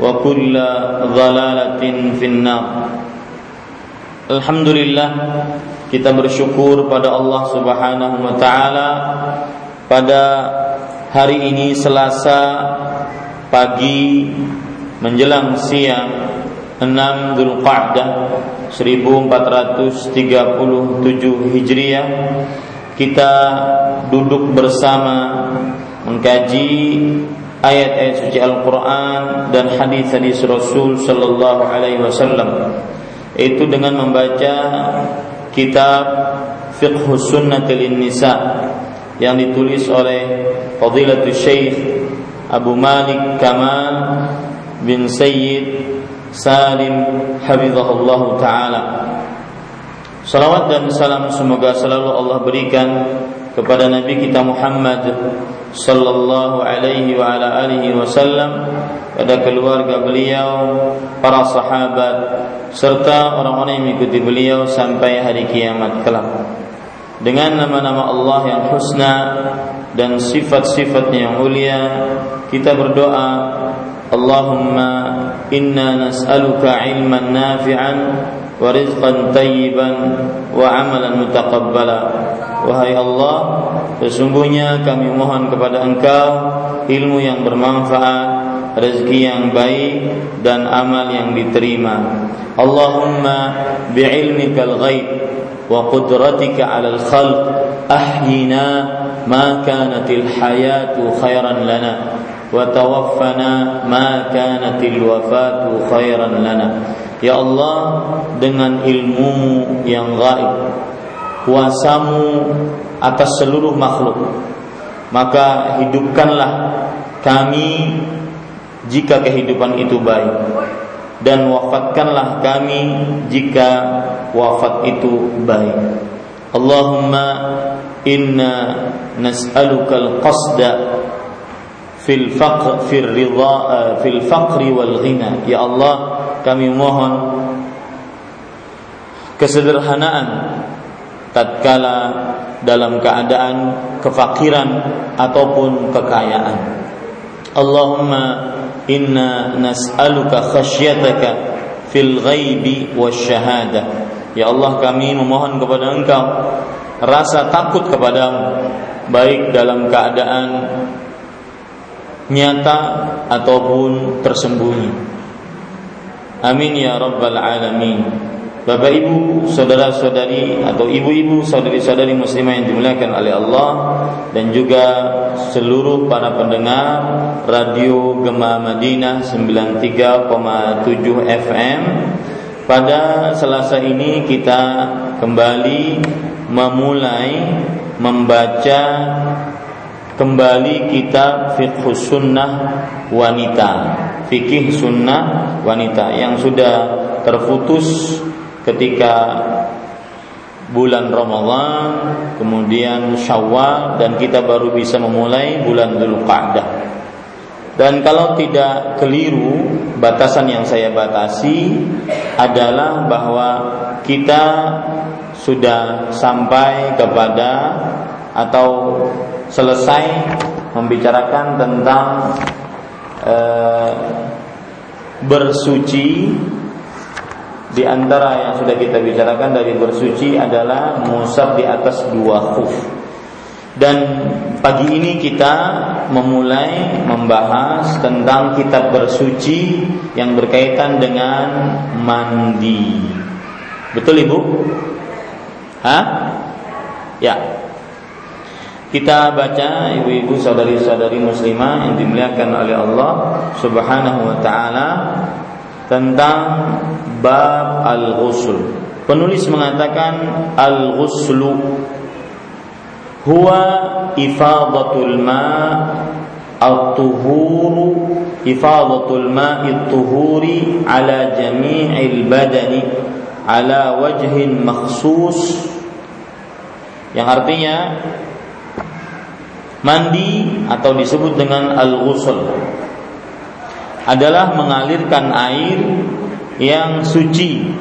وكل ضلالة في النار Alhamdulillah kita bersyukur pada Allah Subhanahu wa taala pada hari ini Selasa pagi menjelang siang 6 Dzulqa'dah 1437 Hijriah kita duduk bersama mengkaji ayat-ayat suci Al-Quran dan hadis-hadis Rasul Sallallahu Alaihi Wasallam. Itu dengan membaca kitab Fiqh Sunnatil Nisa yang ditulis oleh Fadilatul Syekh Abu Malik Kamal bin Sayyid Salim Hafizahullah Ta'ala. Salawat dan salam semoga selalu Allah berikan kepada Nabi kita Muhammad sallallahu alaihi wa ala alihi wasallam pada keluarga beliau, para sahabat serta orang-orang yang mengikuti beliau sampai hari kiamat kelak. Dengan nama-nama Allah yang husna dan sifat-sifatnya yang mulia, kita berdoa, Allahumma inna nas'aluka ilman nafi'an wa rizqan tayyiban wa amalan mutaqabbala. Wahai Allah, sesungguhnya kami mohon kepada Engkau ilmu yang bermanfaat, rezeki yang baik dan amal yang diterima. Allahumma bi'ilmikal ghaib wa qudratika 'alal khalq ahyina ma kanatil hayatu khairan lana wa tawaffana ma kanatil wafatu khairan lana. Ya Allah, dengan ilmumu yang gaib kuasamu atas seluruh makhluk. Maka hidupkanlah kami jika kehidupan itu baik. Dan wafatkanlah kami jika wafat itu baik. Allahumma inna nas'aluka al-qasda fil faqr fil ridha fil faqri wal ghina. Ya Allah kami mohon kesederhanaan tatkala dalam keadaan kefakiran ataupun kekayaan. Allahumma inna nas'aluka khasyataka fil ghaibi wasyahada. Ya Allah kami memohon kepada Engkau rasa takut kepadamu baik dalam keadaan nyata ataupun tersembunyi. Amin ya rabbal alamin. Bapak ibu, saudara-saudari atau ibu-ibu, saudari-saudari muslimah yang dimuliakan oleh Allah dan juga seluruh para pendengar Radio Gema Madinah 93,7 FM pada Selasa ini kita kembali memulai membaca kembali kitab Fiqh Sunnah Wanita. Fikih Sunnah Wanita yang sudah terputus ketika bulan Ramadan kemudian Syawal dan kita baru bisa memulai bulan Dzulqa'dah. Dan kalau tidak keliru batasan yang saya batasi adalah bahwa kita sudah sampai kepada atau selesai membicarakan tentang e, bersuci di antara yang sudah kita bicarakan dari bersuci adalah musab di atas dua khuf. Dan pagi ini kita memulai membahas tentang kitab bersuci yang berkaitan dengan mandi. Betul Ibu? Hah? Ya. Kita baca ibu-ibu saudari-saudari muslimah yang dimuliakan oleh Allah Subhanahu wa taala tentang bab al-ghusl. Penulis mengatakan al-ghuslu huwa ifadatul ma at-tuhuru ifadatul ma'i at-tuhuri ala jami'il badani ala wajhin makhsus yang artinya mandi atau disebut dengan al-ghusl adalah mengalirkan air yang suci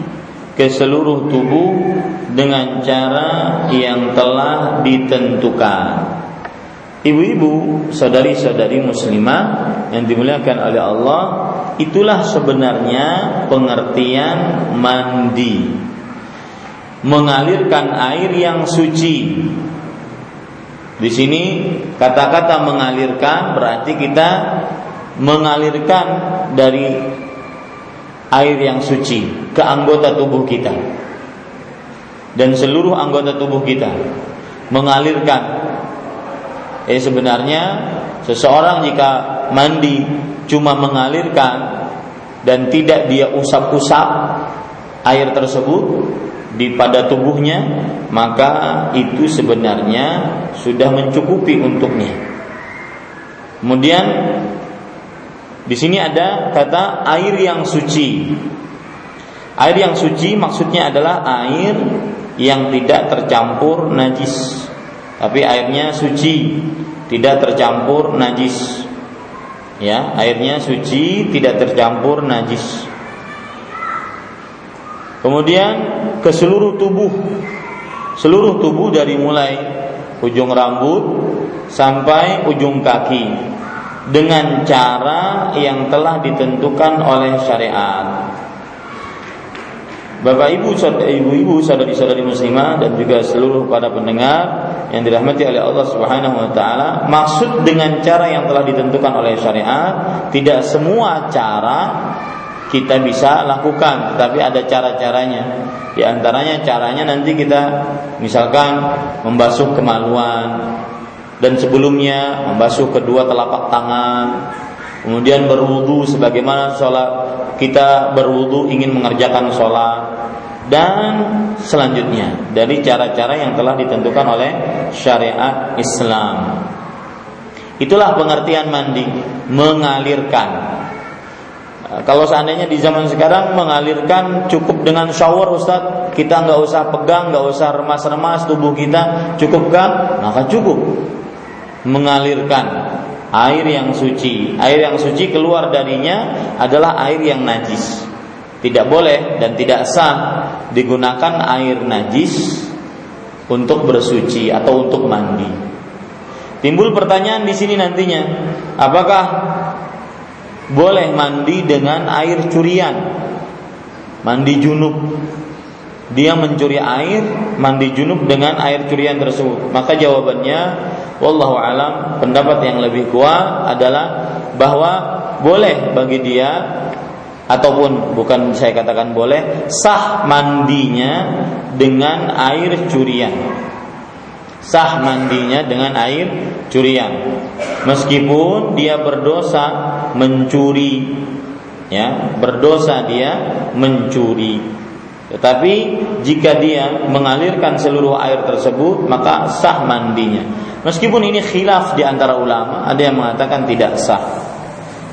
ke seluruh tubuh dengan cara yang telah ditentukan. Ibu-ibu, saudari-saudari muslimah yang dimuliakan oleh Allah, itulah sebenarnya pengertian mandi. Mengalirkan air yang suci di sini kata-kata mengalirkan berarti kita mengalirkan dari air yang suci ke anggota tubuh kita dan seluruh anggota tubuh kita mengalirkan eh sebenarnya seseorang jika mandi cuma mengalirkan dan tidak dia usap-usap air tersebut di pada tubuhnya maka itu sebenarnya sudah mencukupi untuknya. Kemudian di sini ada kata air yang suci. Air yang suci maksudnya adalah air yang tidak tercampur najis. Tapi airnya suci, tidak tercampur najis. Ya, airnya suci, tidak tercampur najis. Kemudian ke seluruh tubuh. Seluruh tubuh dari mulai ujung rambut sampai ujung kaki dengan cara yang telah ditentukan oleh syariat. Bapak Ibu, ibu-ibu, saudari-saudari muslimah dan juga seluruh para pendengar yang dirahmati oleh Allah Subhanahu wa taala, maksud dengan cara yang telah ditentukan oleh syariat, tidak semua cara kita bisa lakukan, tetapi ada cara-caranya. Di antaranya caranya nanti kita misalkan membasuh kemaluan dan sebelumnya membasuh kedua telapak tangan, kemudian berwudu sebagaimana sholat kita berwudu ingin mengerjakan sholat dan selanjutnya dari cara-cara yang telah ditentukan oleh syariat Islam. Itulah pengertian mandi, mengalirkan kalau seandainya di zaman sekarang mengalirkan cukup dengan shower Ustadz Kita nggak usah pegang, nggak usah remas-remas tubuh kita Cukupkah? Maka cukup Mengalirkan air yang suci. Air yang suci keluar darinya adalah air yang najis. Tidak boleh dan tidak sah digunakan air najis Untuk bersuci atau untuk mandi. Timbul pertanyaan di sini nantinya Apakah boleh mandi dengan air curian? Mandi junub. Dia mencuri air mandi junub dengan air curian tersebut. Maka jawabannya wallahu alam pendapat yang lebih kuat adalah bahwa boleh bagi dia ataupun bukan saya katakan boleh sah mandinya dengan air curian. Sah mandinya dengan air curian. Meskipun dia berdosa mencuri. Ya berdosa dia mencuri. Tetapi jika dia mengalirkan seluruh air tersebut maka sah mandinya. Meskipun ini khilaf di antara ulama, ada yang mengatakan tidak sah.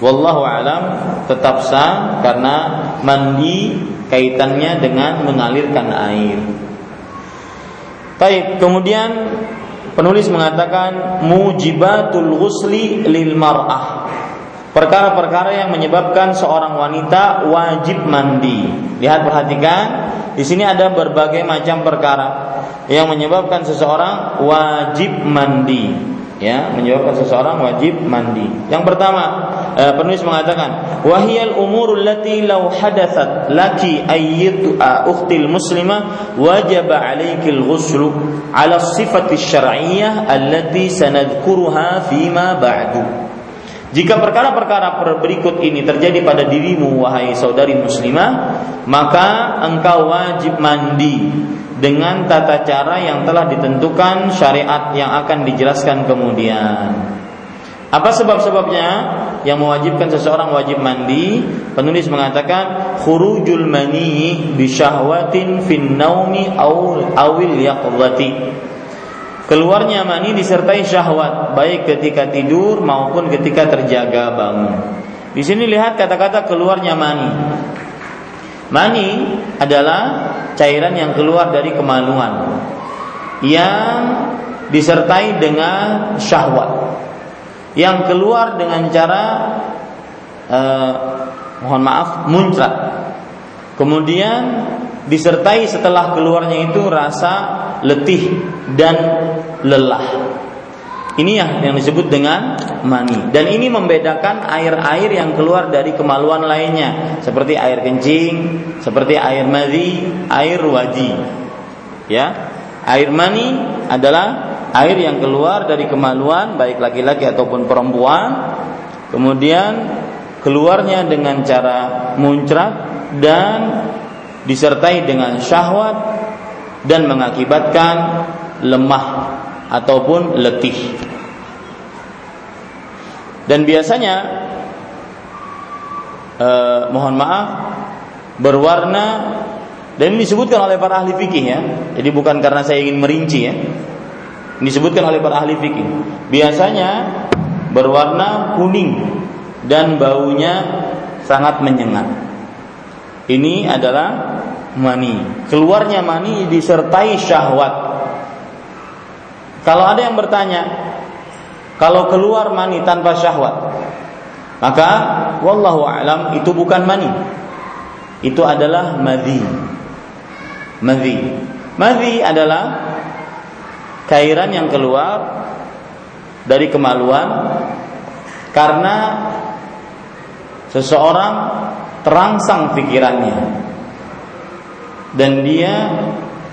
Wallahu alam tetap sah karena mandi kaitannya dengan mengalirkan air. Baik, kemudian penulis mengatakan mujibatul ghusli lil mar'ah perkara-perkara yang menyebabkan seorang wanita wajib mandi. Lihat perhatikan, di sini ada berbagai macam perkara yang menyebabkan seseorang wajib mandi. Ya, menyebabkan seseorang wajib mandi. Yang pertama, eh, penulis mengatakan, "Wahiyal umurul lati law hadatsat laki ayyitu ukhtil muslimah wajaba 'alaikil ghuslu 'ala sifati syar'iyyah allati sanadhkuruha fima ba'du." Jika perkara-perkara berikut ini terjadi pada dirimu wahai saudari muslimah, maka engkau wajib mandi dengan tata cara yang telah ditentukan syariat yang akan dijelaskan kemudian. Apa sebab-sebabnya yang mewajibkan seseorang wajib mandi? Penulis mengatakan khurujul mani bi syahwatin fin naumi awil yaqdhati Keluarnya mani disertai syahwat baik ketika tidur maupun ketika terjaga bangun. Di sini lihat kata-kata keluarnya mani. Mani adalah cairan yang keluar dari kemaluan yang disertai dengan syahwat yang keluar dengan cara eh, mohon maaf muncrat kemudian disertai setelah keluarnya itu rasa letih dan lelah. Ini yang yang disebut dengan mani. Dan ini membedakan air-air yang keluar dari kemaluan lainnya, seperti air kencing, seperti air madhi, air waji. Ya. Air mani adalah air yang keluar dari kemaluan baik laki-laki ataupun perempuan, kemudian keluarnya dengan cara muncrat dan disertai dengan syahwat dan mengakibatkan lemah ataupun letih. Dan biasanya eh, mohon maaf berwarna dan ini disebutkan oleh para ahli fikih ya. Jadi bukan karena saya ingin merinci ya. Ini disebutkan oleh para ahli fikih. Biasanya berwarna kuning dan baunya sangat menyengat. Ini adalah mani. Keluarnya mani disertai syahwat. Kalau ada yang bertanya, kalau keluar mani tanpa syahwat, maka wallahu alam itu bukan mani. Itu adalah madhi. Madhi. Madhi adalah cairan yang keluar dari kemaluan karena seseorang terangsang pikirannya dan dia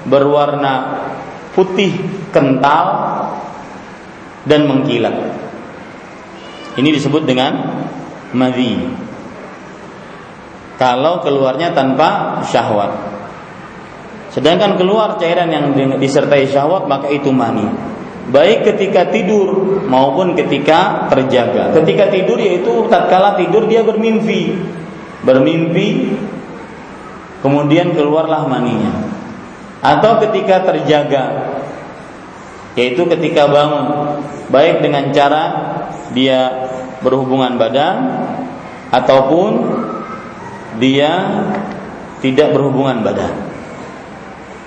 berwarna putih kental dan mengkilat. Ini disebut dengan madhi. Kalau keluarnya tanpa syahwat. Sedangkan keluar cairan yang disertai syahwat maka itu mani. Baik ketika tidur maupun ketika terjaga. Ketika tidur yaitu tatkala tidur dia bermimpi bermimpi kemudian keluarlah maninya atau ketika terjaga yaitu ketika bangun baik dengan cara dia berhubungan badan ataupun dia tidak berhubungan badan.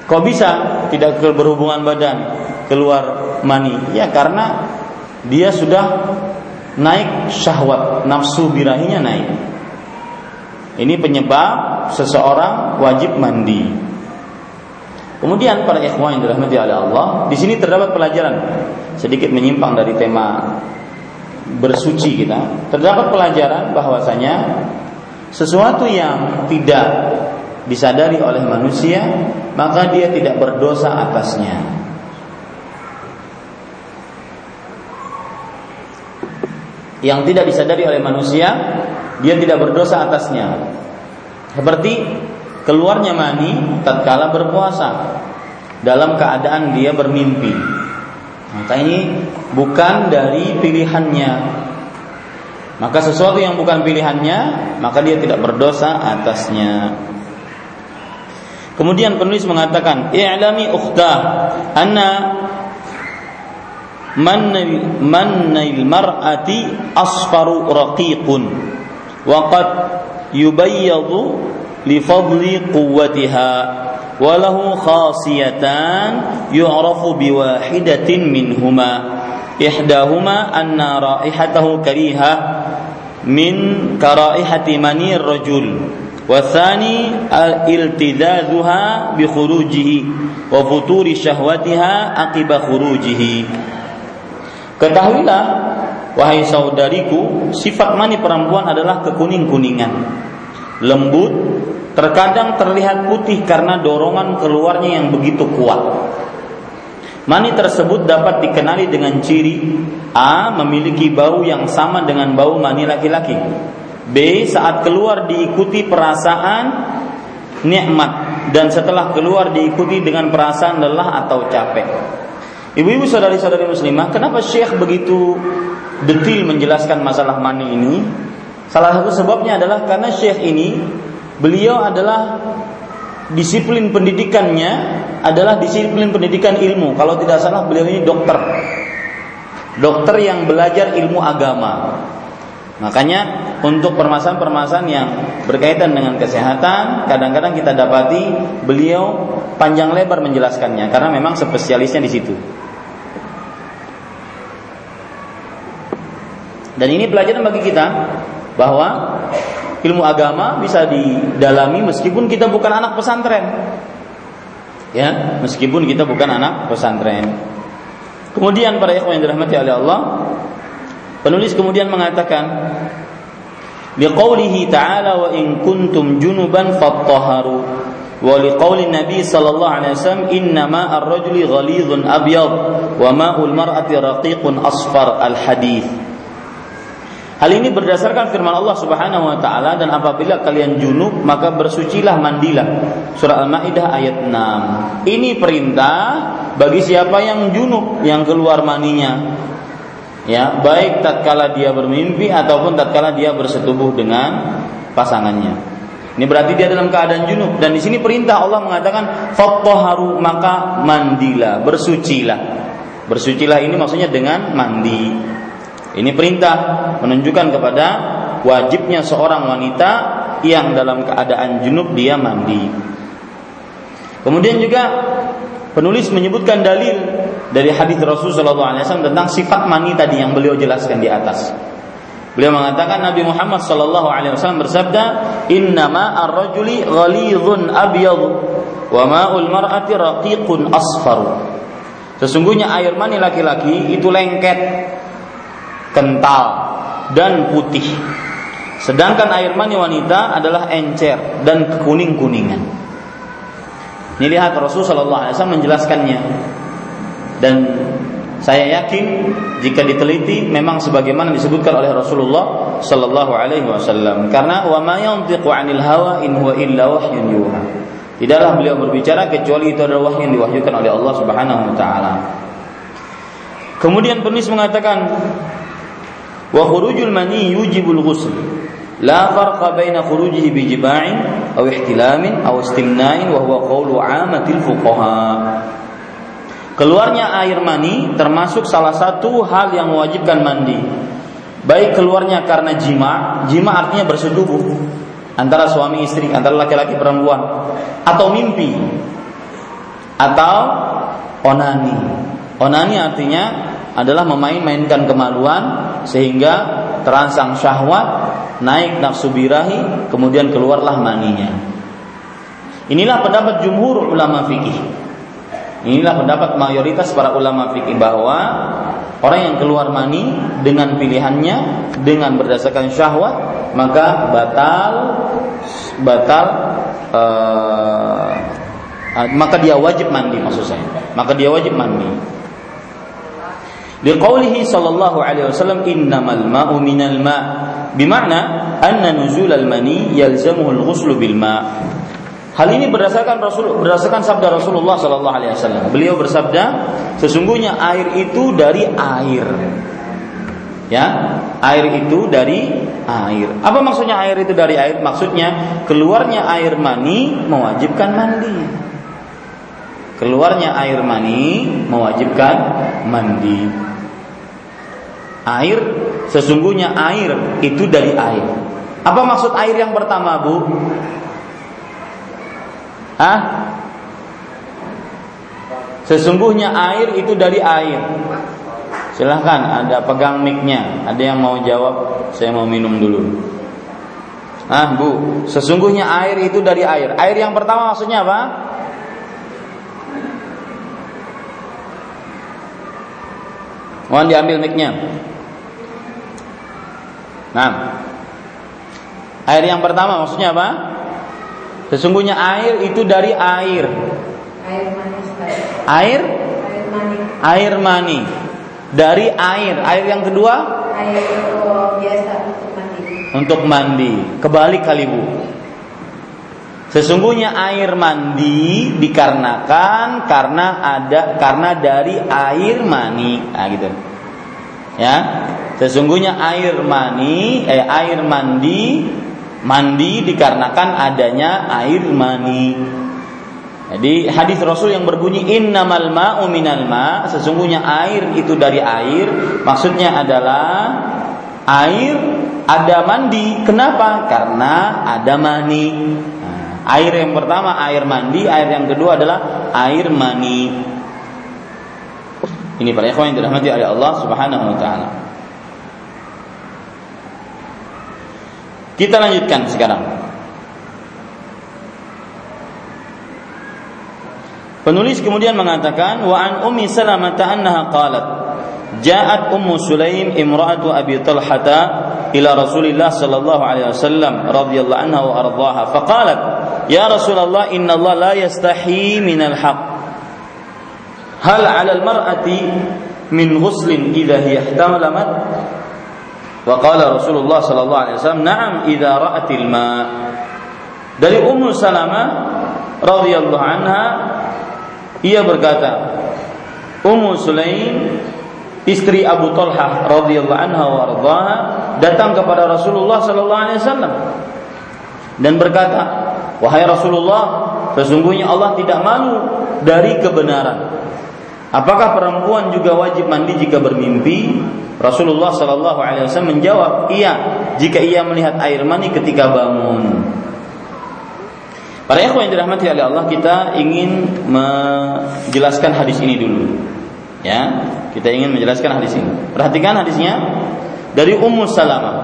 Kok bisa tidak berhubungan badan keluar mani? Ya karena dia sudah naik syahwat, nafsu birahinya naik. Ini penyebab seseorang wajib mandi. Kemudian para ikhwan yang dirahmati oleh Allah, di sini terdapat pelajaran sedikit menyimpang dari tema bersuci kita. Terdapat pelajaran bahwasanya sesuatu yang tidak disadari oleh manusia, maka dia tidak berdosa atasnya. Yang tidak disadari oleh manusia, dia tidak berdosa atasnya. Seperti keluarnya mani tatkala berpuasa dalam keadaan dia bermimpi. Maka ini bukan dari pilihannya. Maka sesuatu yang bukan pilihannya, maka dia tidak berdosa atasnya. Kemudian penulis mengatakan, "I'lami ukhta anna mannail mar'ati asfaru raqiqun wa qad يبيض لفضل قوتها وله خاصيتان يعرف بواحدة منهما. إحداهما أن رائحته كريهة من كرائحة مني الرجل والثاني التذاذها بخروجه وفتور شهوتها عقب خروجه. Ketahuilah wahai saudariku sifat mani perempuan adalah kekuning-kuningan lembut terkadang terlihat putih karena dorongan keluarnya yang begitu kuat Mani tersebut dapat dikenali dengan ciri A. Memiliki bau yang sama dengan bau mani laki-laki B. Saat keluar diikuti perasaan nikmat dan setelah keluar diikuti dengan perasaan lelah atau capek. Ibu-ibu saudari-saudari muslimah, kenapa Syekh begitu detil menjelaskan masalah mani ini? Salah satu sebabnya adalah karena Syekh ini beliau adalah disiplin pendidikannya adalah disiplin pendidikan ilmu. Kalau tidak salah beliau ini dokter. Dokter yang belajar ilmu agama. Makanya untuk permasalahan-permasalahan yang berkaitan dengan kesehatan, kadang-kadang kita dapati beliau panjang lebar menjelaskannya karena memang spesialisnya di situ. Dan ini pelajaran bagi kita bahwa ilmu agama bisa didalami meskipun kita bukan anak pesantren. Ya, meskipun kita bukan anak pesantren. Kemudian para ikhwan yang dirahmati oleh Allah, Penulis kemudian mengatakan liqaulihi ta'ala wa in kuntum junuban fattaharu wa liqauli Nabi sallallahu alaihi wasallam innama ar-rajuli ghalidhun abyad wa ma'ul mar'ati raqiqun asfar al-hadis Hal ini berdasarkan firman Allah Subhanahu wa taala dan apabila kalian junub maka bersucilah mandilah. Surah Al-Maidah ayat 6. Ini perintah bagi siapa yang junub yang keluar maninya ya baik tatkala dia bermimpi ataupun tatkala dia bersetubuh dengan pasangannya. Ini berarti dia dalam keadaan junub dan di sini perintah Allah mengatakan fattaharu maka mandilah, bersucilah. Bersucilah ini maksudnya dengan mandi. Ini perintah menunjukkan kepada wajibnya seorang wanita yang dalam keadaan junub dia mandi. Kemudian juga penulis menyebutkan dalil dari hadis Rasulullah SAW tentang sifat mani tadi yang beliau jelaskan di atas. Beliau mengatakan Nabi Muhammad Sallallahu Alaihi Wasallam bersabda, Innama ar-rajuli ghalidhun abyad wa ma'ul mar'ati raqiqun asfar. Sesungguhnya air mani laki-laki itu lengket, kental dan putih. Sedangkan air mani wanita adalah encer dan kekuning-kuningan. Ini lihat Rasulullah Sallallahu Alaihi Wasallam menjelaskannya dan saya yakin jika diteliti memang sebagaimana disebutkan oleh Rasulullah sallallahu alaihi wasallam karena wa ma yantiqu 'anil hawa in huwa illa wahyun yuha. Tidaklah beliau berbicara kecuali itu adalah wahyu yang diwahyukan oleh Allah Subhanahu wa taala. Kemudian penulis mengatakan wa khurujul mani yujibul ghusl. La farqa baina khurujihi bi jima'in aw ihtilamin aw istimna'in wa huwa qawlu 'amatil fuqaha. Keluarnya air mani termasuk salah satu hal yang mewajibkan mandi. Baik keluarnya karena jima, jima artinya bersetubuh antara suami istri, antara laki-laki perempuan, atau mimpi, atau onani. Onani artinya adalah memain-mainkan kemaluan sehingga terangsang syahwat, naik nafsu birahi, kemudian keluarlah maninya. Inilah pendapat jumhur ulama fikih. Inilah pendapat mayoritas para ulama fikih bahwa orang yang keluar mani dengan pilihannya dengan berdasarkan syahwat maka batal batal uh, maka dia wajib mandi maksud saya. Maka dia wajib mandi. Liqaulihi sallallahu alaihi wasallam innamal ma'u minal ma' bima'na anna nuzul al-mani yalzamuhu al-ghuslu bil ma' Hal ini berdasarkan Rasul berdasarkan sabda Rasulullah Sallallahu Alaihi Wasallam. Beliau bersabda, sesungguhnya air itu dari air. Ya, air itu dari air. Apa maksudnya air itu dari air? Maksudnya keluarnya air mani mewajibkan mandi. Keluarnya air mani mewajibkan mandi. Air sesungguhnya air itu dari air. Apa maksud air yang pertama, Bu? Hah? Sesungguhnya air itu dari air. Silahkan ada pegang micnya Ada yang mau jawab Saya mau minum dulu Ah bu Sesungguhnya air itu dari air Air yang pertama maksudnya apa? Mohon diambil micnya Nah Air yang pertama maksudnya apa? Sesungguhnya air itu dari air Air manis Air? Air mani Air mani dari air. Air yang kedua? Air biasa untuk mandi. Untuk mandi. Kebalik kali Bu. Sesungguhnya air mandi dikarenakan karena ada karena dari air mani. Nah, gitu. Ya. Sesungguhnya air mani eh air mandi mandi dikarenakan adanya air mani. Jadi hadis Rasul yang berbunyi innamal ma'u minal ma, sesungguhnya air itu dari air, maksudnya adalah air ada mandi. Kenapa? Karena ada mani. Air yang pertama air mandi, air yang kedua adalah air mani. Ini para ikhwan yang dirahmati oleh Allah Subhanahu wa taala. Kita lanjutkan sekarang. Penulis kemudian mengatakan wa an Ummi Salamah annaha qalat Ja'at Ummu Sulaim imra'atu Abi Talhata ila Rasulillah sallallahu alaihi wasallam radhiyallahu anha wa ardhaha faqalat ya Rasulullah inna Allah la yastahi min al-haq hal 'ala al-mar'ati min ghuslin idha hiya ihtalamat wa qala Rasulullah sallallahu alaihi wasallam na'am idha ra'at al-ma' dari Ummu Salamah radhiyallahu anha ia berkata, Ummu Sulaim istri Abu Talha radhiyallahu anha wa radhaha datang kepada Rasulullah sallallahu alaihi wasallam dan berkata, "Wahai Rasulullah, sesungguhnya Allah tidak malu dari kebenaran. Apakah perempuan juga wajib mandi jika bermimpi?" Rasulullah sallallahu alaihi wasallam menjawab, "Iya, jika ia melihat air mani ketika bangun." Para ikhwan yang dirahmati oleh Allah, kita ingin menjelaskan hadis ini dulu. Ya, kita ingin menjelaskan hadis ini. Perhatikan hadisnya dari Ummu Salamah.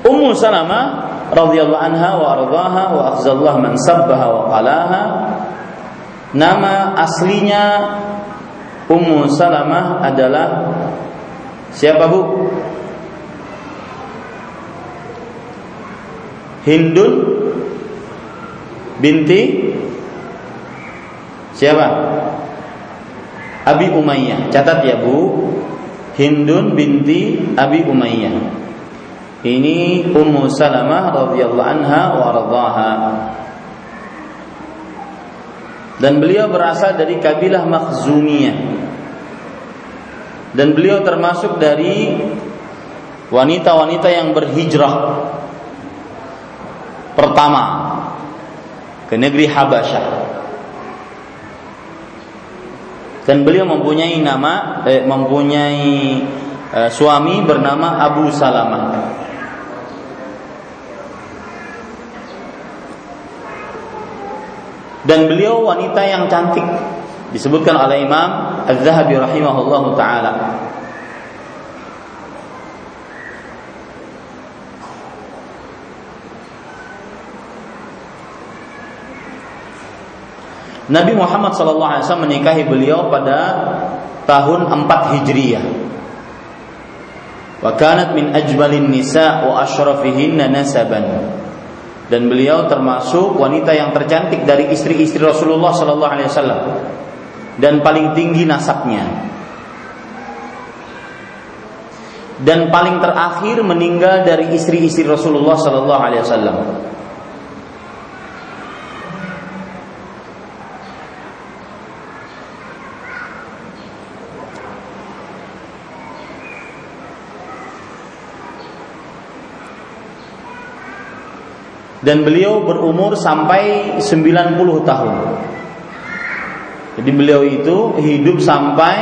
Ummu Salamah radhiyallahu anha wa ardhaha wa afzallah man sabbaha wa qalaha. Nama aslinya Ummu Salamah adalah siapa Bu? Hindun binti siapa? Abi Umayyah. Catat ya Bu. Hindun binti Abi Umayyah. Ini Ummu Salamah radhiyallahu anha wa radhaha. Dan beliau berasal dari kabilah Makhzumiyah. Dan beliau termasuk dari wanita-wanita yang berhijrah pertama ke negeri Habasyah. Dan beliau mempunyai nama eh, mempunyai eh, suami bernama Abu Salamah. Dan beliau wanita yang cantik disebutkan oleh Imam Az-Zahabi rahimahullahu taala. Nabi Muhammad SAW menikahi beliau pada tahun 4 Hijriyah. Wa kanat min ajmalin nisa wa ashrafihinna nasaban. Dan beliau termasuk wanita yang tercantik dari istri-istri Rasulullah sallallahu alaihi wasallam dan paling tinggi nasabnya. Dan paling terakhir meninggal dari istri-istri Rasulullah sallallahu alaihi wasallam. Dan beliau berumur sampai 90 tahun. Jadi beliau itu hidup sampai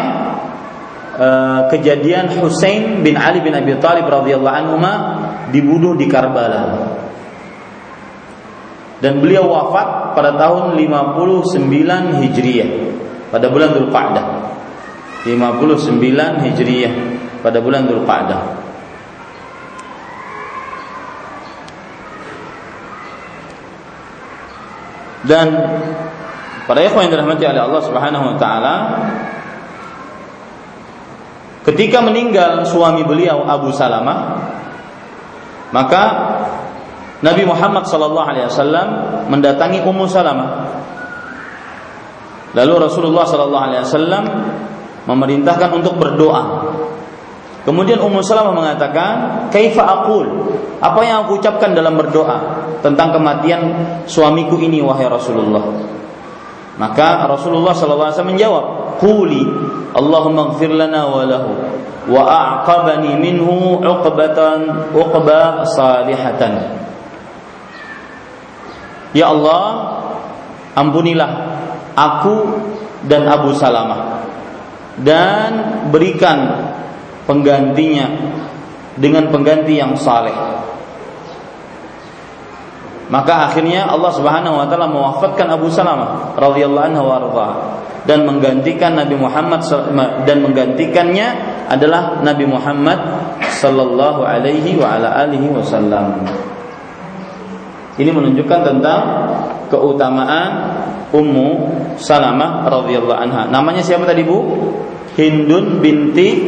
uh, kejadian Husain bin Ali bin Abi Thalib radhiyallahu anhu dibunuh di Karbala. Dan beliau wafat pada tahun 59 Hijriah pada bulan Dzulqa'dah. 59 Hijriah pada bulan Dzulqa'dah. Dan Para ikhwan yang dirahmati oleh Allah Subhanahu wa taala, ketika meninggal suami beliau Abu Salamah, maka Nabi Muhammad sallallahu alaihi wasallam mendatangi Ummu Salamah. Lalu Rasulullah sallallahu alaihi wasallam memerintahkan untuk berdoa. Kemudian Ummu Salamah mengatakan, "Kaifa aqul?" Apa yang aku ucapkan dalam berdoa tentang kematian suamiku ini wahai Rasulullah? Maka Rasulullah SAW menjawab, "Quli Allahumma ighfir lana wa lahu wa a'qabani minhu 'uqbatan uqba salihatan." Ya Allah, ampunilah aku dan Abu Salamah dan berikan penggantinya dengan pengganti yang saleh maka akhirnya Allah Subhanahu wa taala mewafatkan Abu Salamah radhiyallahu anhu dan menggantikan Nabi Muhammad dan menggantikannya adalah Nabi Muhammad sallallahu alaihi wa ala alihi wasallam. Ini menunjukkan tentang keutamaan Ummu Salamah radhiyallahu anha. Namanya siapa tadi Bu? Hindun binti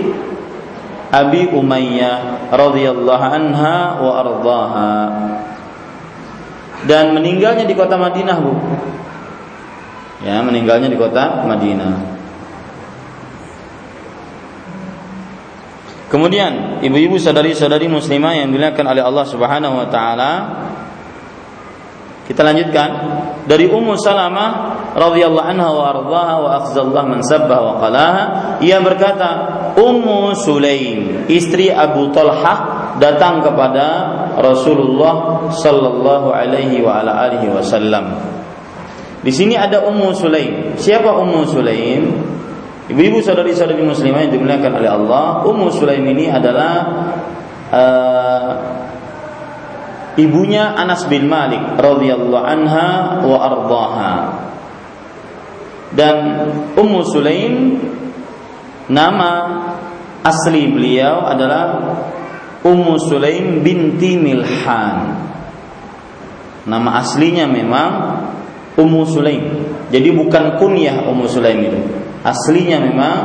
Abi Umayyah radhiyallahu anha wa ardhaha. Dan meninggalnya di kota Madinah bu. Ya meninggalnya di kota Madinah. Kemudian ibu-ibu sadari-sadari muslimah yang dimuliakan oleh Allah Subhanahu wa taala kita lanjutkan. Dari Ummu Salamah radhiyallahu anha wa ardhaha wa afzallah man sabbaha wa qalaha ia berkata Ummu Sulaim istri Abu Talhah datang kepada Rasulullah sallallahu alaihi wa ala alihi wasallam. Di sini ada Ummu Sulaim. Siapa Ummu Sulaim? Ibu-ibu saudari-saudari muslimah yang dimuliakan oleh Allah Ummu Sulaim ini adalah uh, ibunya Anas bin Malik radhiyallahu anha wa ardaha dan Ummu Sulaim nama asli beliau adalah Ummu Sulaim binti Milhan. Nama aslinya memang Ummu Sulaim. Jadi bukan kunyah Ummu Sulaim itu. Aslinya memang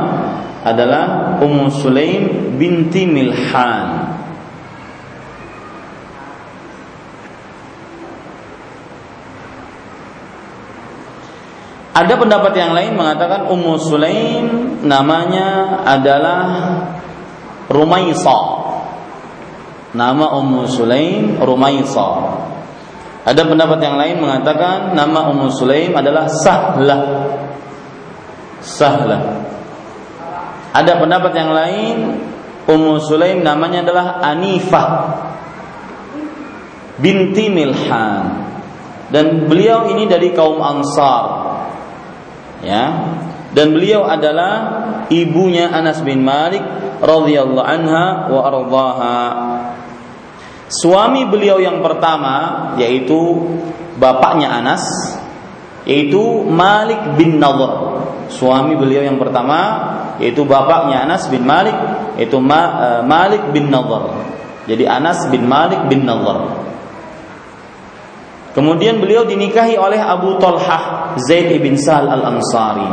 adalah Ummu Sulaim binti Milhan Ada pendapat yang lain mengatakan Ummu Sulaim namanya adalah Rumaisa. Nama Ummu Sulaim Rumaisa. Ada pendapat yang lain mengatakan nama Ummu Sulaim adalah Sahlah. Sahlah. Ada pendapat yang lain Ummu Sulaim namanya adalah Anifah binti Milhan dan beliau ini dari kaum Ansar ya. Dan beliau adalah ibunya Anas bin Malik radhiyallahu anha wa ardhaha. Suami beliau yang pertama yaitu bapaknya Anas yaitu Malik bin Nadhr. Suami beliau yang pertama yaitu bapaknya Anas bin Malik yaitu Ma, uh, Malik bin Nadhr. Jadi Anas bin Malik bin Nadhr Kemudian beliau dinikahi oleh Abu Talhah Zaid ibn Sahal al-Ansari.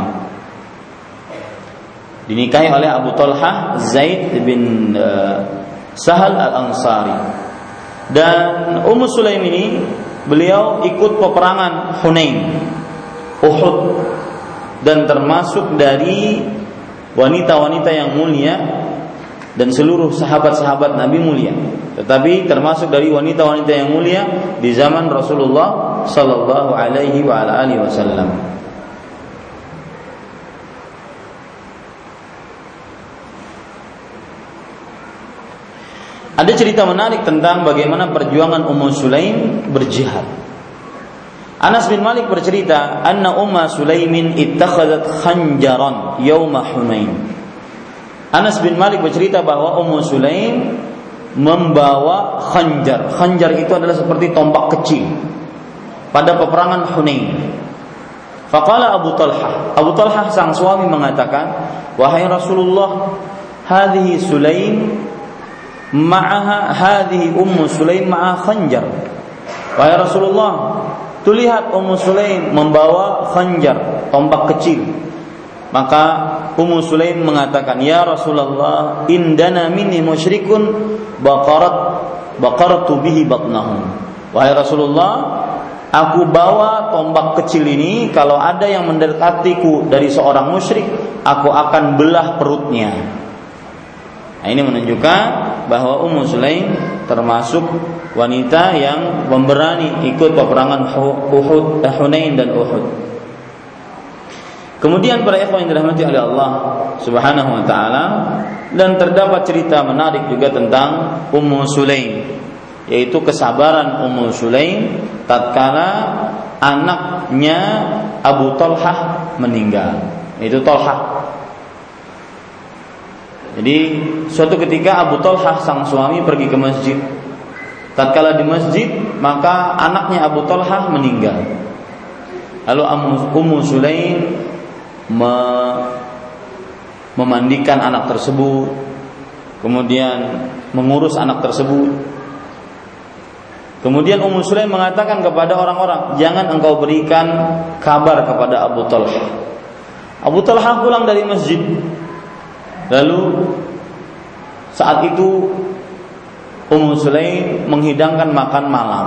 Dinikahi oleh Abu Talhah Zaid bin uh, Sahal al-Ansari. Dan Ummu Sulaim ini beliau ikut peperangan Hunain, Uhud dan termasuk dari wanita-wanita yang mulia dan seluruh sahabat-sahabat Nabi mulia. Tetapi termasuk dari wanita-wanita yang mulia di zaman Rasulullah sallallahu alaihi wasallam. Ada cerita menarik tentang bagaimana perjuangan Ummu Sulaim berjihad. Anas bin Malik bercerita, "Anna Umma Sulaimin ittakhadat khanjaran yauma Hunain." Anas bin Malik bercerita bahwa Ummu Sulaim membawa khanjar. Khanjar itu adalah seperti tombak kecil pada peperangan Hunain. Faqala Abu Talha, Abu Talha sang suami mengatakan, "Wahai Rasulullah, hadhihi Sulaim ma'aha hadhihi Ummu Sulaim ma'a khanjar." Wahai Rasulullah, tuh lihat Ummu Sulaim membawa khanjar, tombak kecil. Maka Ummu Sulaim mengatakan, "Ya Rasulullah, indana minni musyrikun baqarat baqartu bihi batnahum." Wahai Rasulullah, aku bawa tombak kecil ini kalau ada yang mendekatiku dari seorang musyrik, aku akan belah perutnya. Nah, ini menunjukkan bahwa Ummu Sulaim termasuk wanita yang memberani ikut peperangan Uhud, eh, Hunain dan Uhud. Kemudian para ikhwan yang dirahmati oleh Allah Subhanahu wa taala dan terdapat cerita menarik juga tentang Ummu Sulaim yaitu kesabaran Ummu Sulaim tatkala anaknya Abu Talhah meninggal. Itu Talhah jadi suatu ketika Abu Talhah sang suami pergi ke masjid. Tatkala di masjid, maka anaknya Abu Talhah meninggal. Lalu Ummu Sulaim me memandikan anak tersebut, kemudian mengurus anak tersebut. Kemudian Ummu Sulaim mengatakan kepada orang-orang, "Jangan engkau berikan kabar kepada Abu Talhah." Abu Talhah pulang dari masjid, Lalu saat itu Ummu Sulaim menghidangkan makan malam.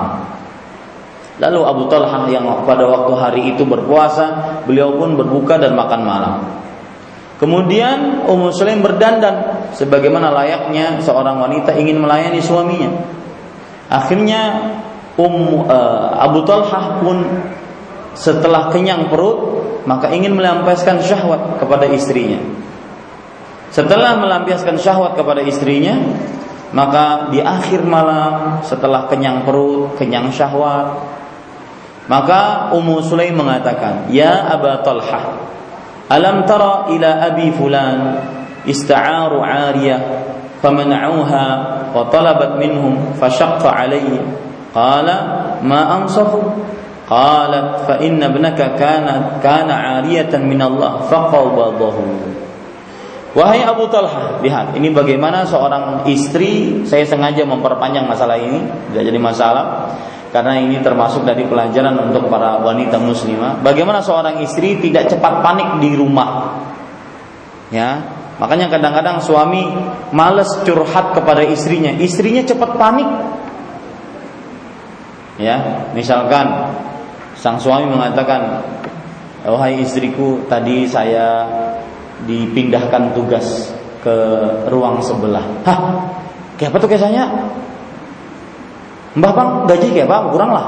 Lalu Abu Talha yang pada waktu hari itu berpuasa, beliau pun berbuka dan makan malam. Kemudian Ummu Sulaim berdandan sebagaimana layaknya seorang wanita ingin melayani suaminya. Akhirnya Ummu uh, Abu Talha pun setelah kenyang perut maka ingin melampiaskan syahwat kepada istrinya. Setelah melampiaskan syahwat kepada istrinya, maka di akhir malam setelah kenyang perut, kenyang syahwat, maka Ummu Sulaim mengatakan, "Ya Aba Talha, alam tara ila abi fulan ista'aru 'ariyah famana'uha wa talabat minhum fashaqqa 'alayhi." Qala, "Ma ansafu?" Qalat, "Fa inna ibnaka kana kana 'ariyatan min Allah faqabadahu." Wahai Abu Talha, lihat ini bagaimana seorang istri, saya sengaja memperpanjang masalah ini, tidak jadi masalah, karena ini termasuk dari pelajaran untuk para wanita muslimah. Bagaimana seorang istri tidak cepat panik di rumah, ya. Makanya kadang-kadang suami males curhat kepada istrinya, istrinya cepat panik. Ya, misalkan sang suami mengatakan, "Wahai istriku, tadi saya dipindahkan tugas ke ruang sebelah. Hah? Kayak apa tuh kisahnya? Mbah bang gaji kayak apa? Kurang lah.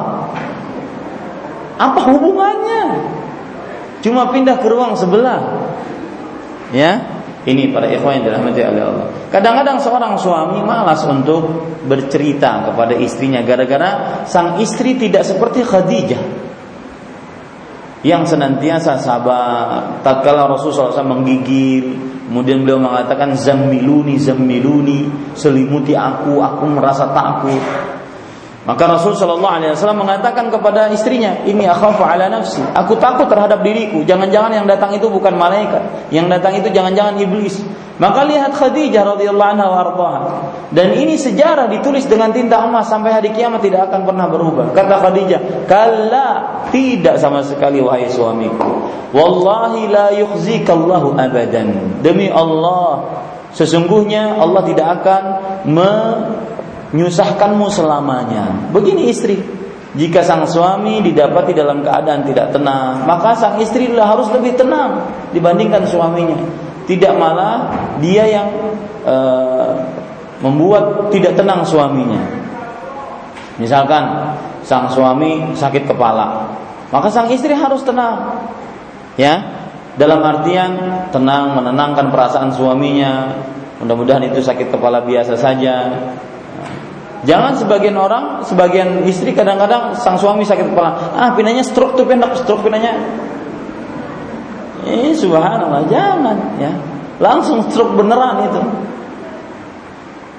Apa hubungannya? Cuma pindah ke ruang sebelah. Ya, ini para ikhwan yang dirahmati oleh Allah. Kadang-kadang seorang suami malas untuk bercerita kepada istrinya gara-gara sang istri tidak seperti Khadijah yang senantiasa sabar tatkala Rasulullah SAW menggigil kemudian beliau mengatakan zammiluni zammiluni selimuti aku aku merasa takut maka Rasul Shallallahu Alaihi Wasallam mengatakan kepada istrinya, ini akhafu ala nafsi. Aku takut terhadap diriku. Jangan-jangan yang datang itu bukan malaikat. Yang datang itu jangan-jangan iblis. Maka lihat Khadijah radhiyallahu anha warḍaha. Dan ini sejarah ditulis dengan tinta emas sampai hari kiamat tidak akan pernah berubah. Kata Khadijah, "Kalla, tidak sama sekali wahai suamiku. Wallahi la yukhzikallahu abadan." Demi Allah, sesungguhnya Allah tidak akan me menyusahkanmu selamanya. Begini istri, jika sang suami didapati dalam keadaan tidak tenang, maka sang istri harus lebih tenang dibandingkan suaminya. Tidak malah dia yang e, membuat tidak tenang suaminya. Misalkan sang suami sakit kepala, maka sang istri harus tenang. Ya, dalam artian tenang menenangkan perasaan suaminya. Mudah-mudahan itu sakit kepala biasa saja Jangan sebagian orang, sebagian istri kadang-kadang sang suami sakit kepala, ah pinanya stroke tuh pindah stroke pinanya. Ini subhanallah, jangan ya. Langsung stroke beneran itu.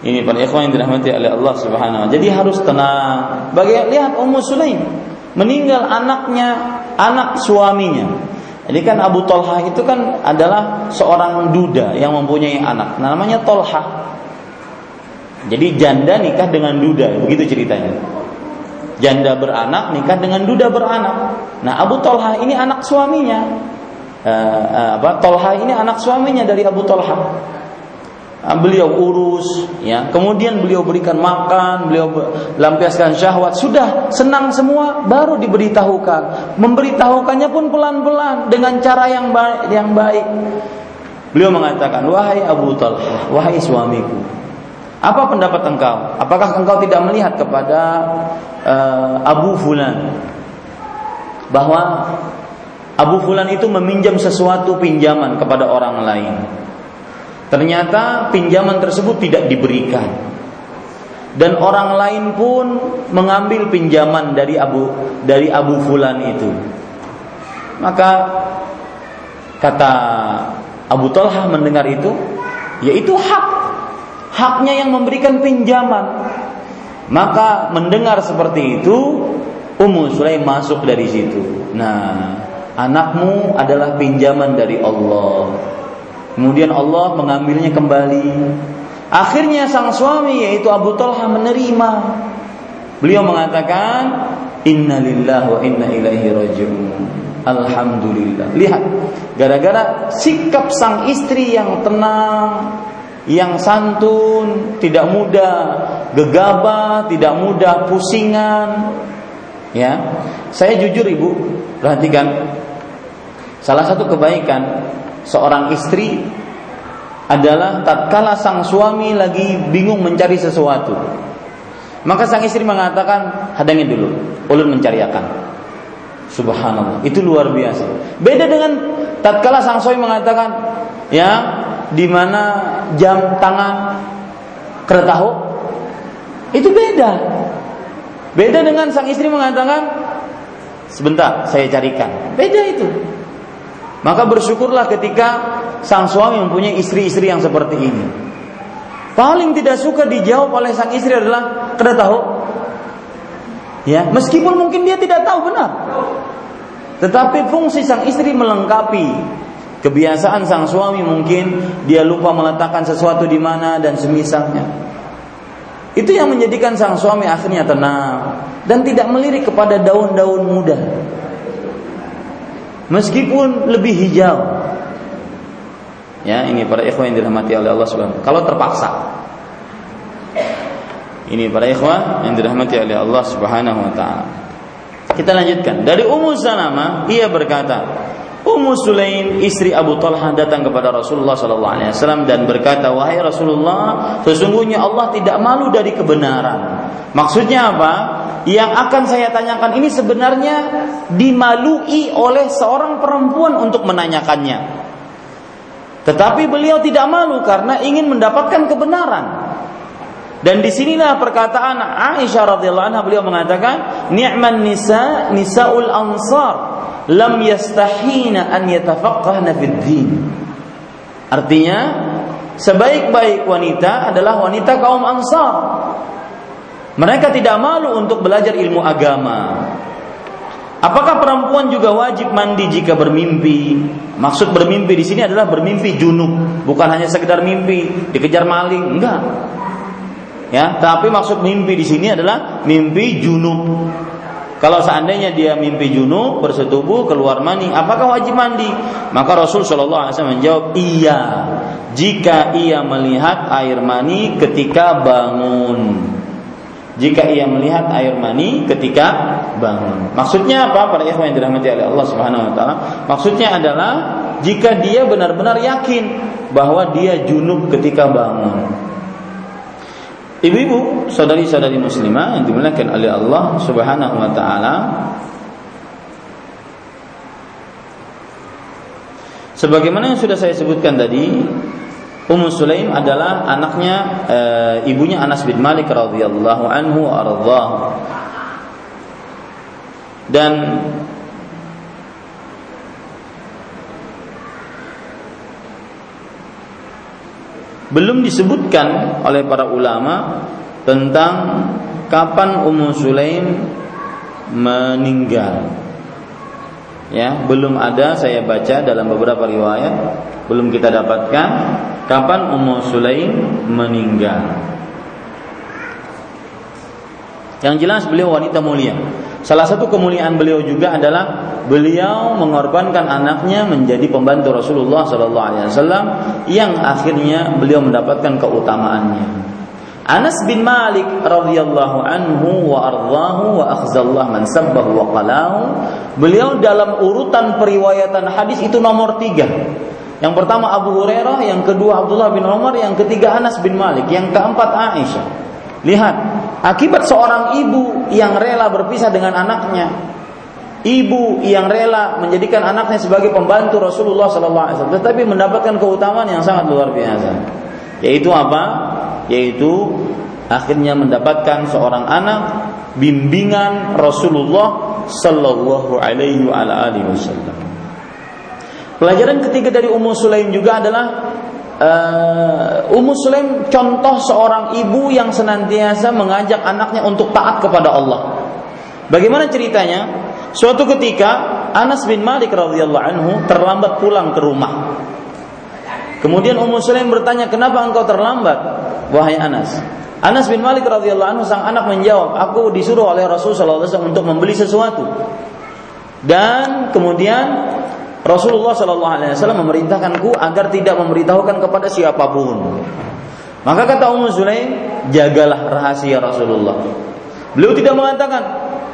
Ini para ikhwan yang dirahmati oleh Allah Subhanahu wa Jadi harus tenang. Bagi lihat Ummu Sulaim meninggal anaknya, anak suaminya. Jadi kan Abu Tolha itu kan adalah seorang duda yang mempunyai anak. namanya Tolha. Jadi janda nikah dengan duda, begitu ceritanya. Janda beranak nikah dengan duda beranak. Nah Abu Tolha ini anak suaminya. Uh, uh, apa Tolha ini anak suaminya dari Abu Tolha. Uh, beliau urus, ya. Kemudian beliau berikan makan, beliau lampiaskan syahwat. Sudah senang semua, baru diberitahukan. Memberitahukannya pun pelan-pelan dengan cara yang baik. Yang baik. Beliau mengatakan, wahai Abu Talha, wahai suamiku, apa pendapat engkau? Apakah engkau tidak melihat kepada uh, Abu Fulan bahwa Abu Fulan itu meminjam sesuatu pinjaman kepada orang lain. Ternyata pinjaman tersebut tidak diberikan. Dan orang lain pun mengambil pinjaman dari Abu dari Abu Fulan itu. Maka kata Abu Talha mendengar itu, yaitu hak haknya yang memberikan pinjaman. Maka mendengar seperti itu, Ummu Sulaim masuk dari situ. Nah, anakmu adalah pinjaman dari Allah. Kemudian Allah mengambilnya kembali. Akhirnya sang suami yaitu Abu Talha menerima. Beliau mengatakan, Inna lillahi wa inna ilaihi rajiun. Alhamdulillah. Lihat, gara-gara sikap sang istri yang tenang, yang santun, tidak mudah gegabah, tidak mudah pusingan. Ya. Saya jujur Ibu, perhatikan. Salah satu kebaikan seorang istri adalah tatkala sang suami lagi bingung mencari sesuatu. Maka sang istri mengatakan, "Hadangin dulu, ulun mencari akan." Subhanallah, itu luar biasa. Beda dengan tatkala sang suami mengatakan, "Ya, di mana jam tangan kereta itu beda. Beda dengan sang istri mengatakan sebentar saya carikan. Beda itu. Maka bersyukurlah ketika sang suami mempunyai istri-istri yang seperti ini. Paling tidak suka dijawab oleh sang istri adalah kereta. Ya, meskipun mungkin dia tidak tahu benar. Tetapi fungsi sang istri melengkapi Kebiasaan sang suami mungkin dia lupa meletakkan sesuatu di mana dan semisalnya. Itu yang menjadikan sang suami akhirnya tenang dan tidak melirik kepada daun-daun muda. Meskipun lebih hijau. Ya, ini para ikhwan yang dirahmati oleh Allah Subhanahu Kalau terpaksa. Ini para ikhwan yang dirahmati oleh Allah Subhanahu wa taala. Kita lanjutkan. Dari Ummu Salamah, ia berkata, Ummu Sulaim istri Abu Talha datang kepada Rasulullah sallallahu alaihi wasallam dan berkata, "Wahai Rasulullah, sesungguhnya Allah tidak malu dari kebenaran." Maksudnya apa? Yang akan saya tanyakan ini sebenarnya dimalui oleh seorang perempuan untuk menanyakannya. Tetapi beliau tidak malu karena ingin mendapatkan kebenaran. Dan di sinilah perkataan Aisyah radhiyallahu anha beliau mengatakan, "Ni'man nisa nisaul ansar." Lam yastahina an yatafaqqahna fid din. Artinya, sebaik-baik wanita adalah wanita kaum Ansar. Mereka tidak malu untuk belajar ilmu agama. Apakah perempuan juga wajib mandi jika bermimpi? Maksud bermimpi di sini adalah bermimpi junub, bukan hanya sekedar mimpi dikejar maling, enggak. Ya, tapi maksud mimpi di sini adalah mimpi junub. Kalau seandainya dia mimpi junub bersetubuh keluar mani, apakah wajib mandi? Maka Rasul Shallallahu Alaihi Wasallam menjawab iya. Jika ia melihat air mani ketika bangun. Jika ia melihat air mani ketika bangun. Maksudnya apa? Para ikhwan yang dirahmati oleh Allah Subhanahu Wa Taala. Maksudnya adalah jika dia benar-benar yakin bahwa dia junub ketika bangun. Ibu-ibu, saudari-saudari muslimah yang dimuliakan oleh Allah Subhanahu wa taala. Sebagaimana yang sudah saya sebutkan tadi, Ummu Sulaim adalah anaknya e, ibunya Anas bin Malik radhiyallahu anhu ardhahu. Dan belum disebutkan oleh para ulama tentang kapan Ummu Sulaim meninggal. Ya, belum ada saya baca dalam beberapa riwayat, belum kita dapatkan kapan Ummu Sulaim meninggal. Yang jelas beliau wanita mulia. Salah satu kemuliaan beliau juga adalah beliau mengorbankan anaknya menjadi pembantu Rasulullah Sallallahu Alaihi Wasallam yang akhirnya beliau mendapatkan keutamaannya. Anas bin Malik radhiyallahu anhu wa ardhahu wa akhzallah man sabbahu wa qalahu. Beliau dalam urutan periwayatan hadis itu nomor tiga. Yang pertama Abu Hurairah, yang kedua Abdullah bin Umar, yang ketiga Anas bin Malik, yang keempat Aisyah. Lihat, akibat seorang ibu yang rela berpisah dengan anaknya, ibu yang rela menjadikan anaknya sebagai pembantu Rasulullah SAW, tetapi mendapatkan keutamaan yang sangat luar biasa. Yaitu apa? Yaitu akhirnya mendapatkan seorang anak bimbingan Rasulullah Sallallahu Alaihi Wasallam. Pelajaran ketiga dari Ummu Sulaim juga adalah uh, Ummu Sulaim contoh seorang ibu yang senantiasa mengajak anaknya untuk taat kepada Allah. Bagaimana ceritanya? Suatu ketika Anas bin Malik radhiyallahu anhu terlambat pulang ke rumah. Kemudian Ummu Sulaim bertanya, "Kenapa engkau terlambat, wahai Anas?" Anas bin Malik radhiyallahu anhu sang anak menjawab, "Aku disuruh oleh Rasul sallallahu untuk membeli sesuatu." Dan kemudian Rasulullah Shallallahu Alaihi Wasallam memerintahkanku agar tidak memberitahukan kepada siapa pun. Maka kata Ummu Sulaim, jagalah rahasia Rasulullah. Beliau tidak mengatakan,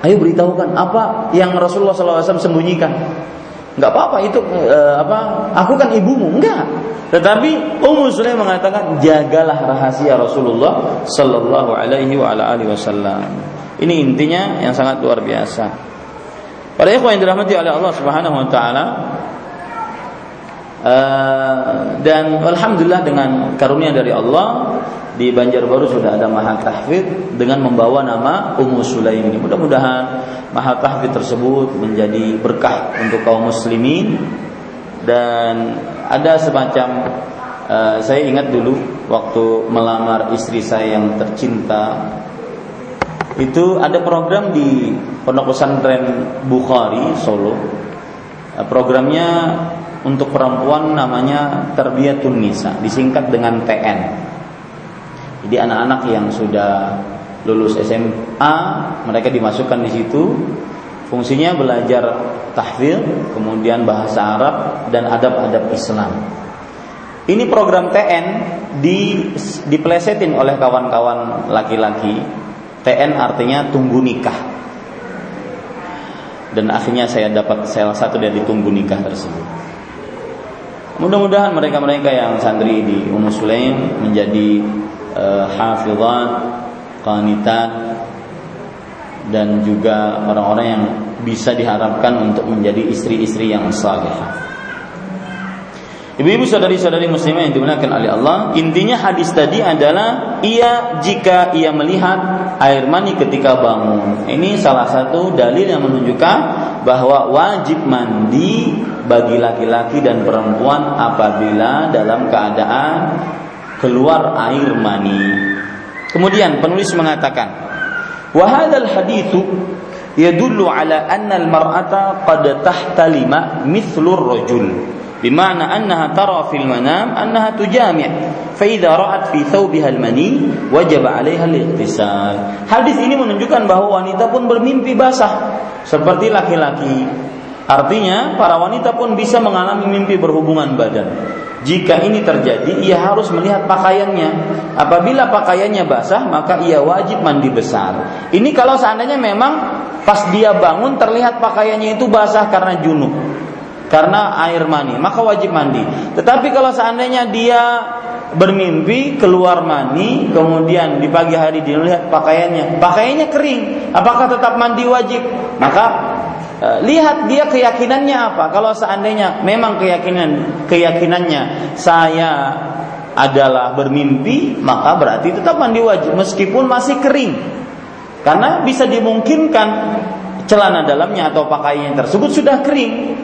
ayo beritahukan apa yang Rasulullah SAW sembunyikan. Enggak apa-apa itu uh, apa? Aku kan ibumu, enggak. Tetapi Ummu Sulaim mengatakan, jagalah rahasia Rasulullah Sallallahu Alaihi Wasallam. Ini intinya yang sangat luar biasa. Para ikhwan yang dirahmati oleh Allah Subhanahu wa taala Uh, dan alhamdulillah dengan karunia dari Allah di Banjarbaru sudah ada mahal tahfidz dengan membawa nama Ummu Sulaim. Mudah-mudahan mahal tahfidz tersebut menjadi berkah untuk kaum muslimin dan ada semacam uh, saya ingat dulu waktu melamar istri saya yang tercinta itu ada program di Pondok Pesantren Bukhari Solo. Eh, programnya untuk perempuan namanya Tarbiyatun Nisa, disingkat dengan TN. Jadi anak-anak yang sudah lulus SMA, mereka dimasukkan di situ. Fungsinya belajar tahfidz, kemudian bahasa Arab dan adab-adab Islam. Ini program TN di diplesetin oleh kawan-kawan laki-laki TN artinya tunggu nikah. Dan akhirnya saya dapat salah satu dari tunggu nikah tersebut. Mudah-mudahan mereka-mereka yang santri di Ummu Sulaim menjadi uh, hafizat, qanitat dan juga orang-orang yang bisa diharapkan untuk menjadi istri-istri yang salehah. Ibu-ibu saudari-saudari muslimah yang dimuliakan oleh Allah, intinya hadis tadi adalah ia jika ia melihat air mani ketika bangun. Ini salah satu dalil yang menunjukkan bahwa wajib mandi bagi laki-laki dan perempuan apabila dalam keadaan keluar air mani. Kemudian penulis mengatakan, "Wa hadzal haditsu yadullu ala anna al-mar'ata qad tahtalima mithlur rajul." بمعنى أنها ترى في المنام أنها تجامع فإذا رأت في ثوبها المني وجب عليها الاغتسال hadis ini menunjukkan bahwa wanita pun bermimpi basah seperti laki-laki artinya para wanita pun bisa mengalami mimpi berhubungan badan jika ini terjadi ia harus melihat pakaiannya apabila pakaiannya basah maka ia wajib mandi besar ini kalau seandainya memang pas dia bangun terlihat pakaiannya itu basah karena junub karena air mani, maka wajib mandi. Tetapi kalau seandainya dia bermimpi keluar mani, kemudian di pagi hari dia lihat pakaiannya, pakaiannya kering, apakah tetap mandi wajib? Maka eh, lihat dia keyakinannya apa. Kalau seandainya memang keyakinan keyakinannya saya adalah bermimpi, maka berarti tetap mandi wajib meskipun masih kering. Karena bisa dimungkinkan celana dalamnya atau pakaian tersebut sudah kering.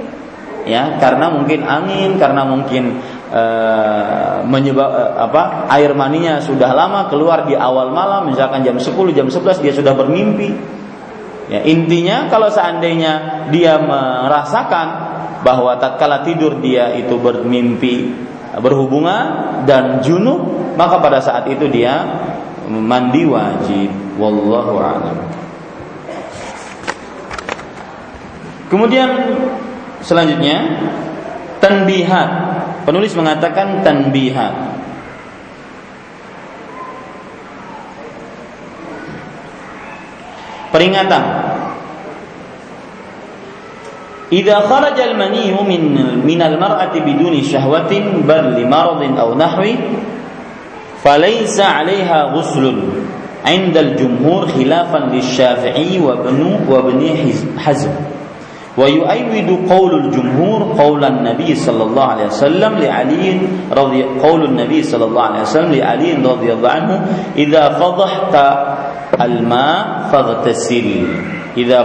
Ya, karena mungkin angin, karena mungkin uh, menyebab uh, apa? air maninya sudah lama keluar di awal malam, misalkan jam 10, jam 11 dia sudah bermimpi. Ya, intinya kalau seandainya dia merasakan bahwa tatkala tidur dia itu bermimpi berhubungan dan junub, maka pada saat itu dia mandi wajib. Wallahu a'lam. Kemudian selanjutnya tanbihat. Penulis mengatakan tanbihat. Peringatan. Idza kharaja al-mani'u min min al-mar'ati biduni syahwatin bal li maradin aw nahwi falaysa 'alayha ghuslun 'inda al-jumhur khilafan lisyafii wa ibn wa ibn hazm wa qaulul jumhur qaulan nabi sallallahu alaihi wasallam li ali radhi qaulun nabi sallallahu alaihi wasallam li ali radhiyallahu anhu idza fadhahta faghtasil idza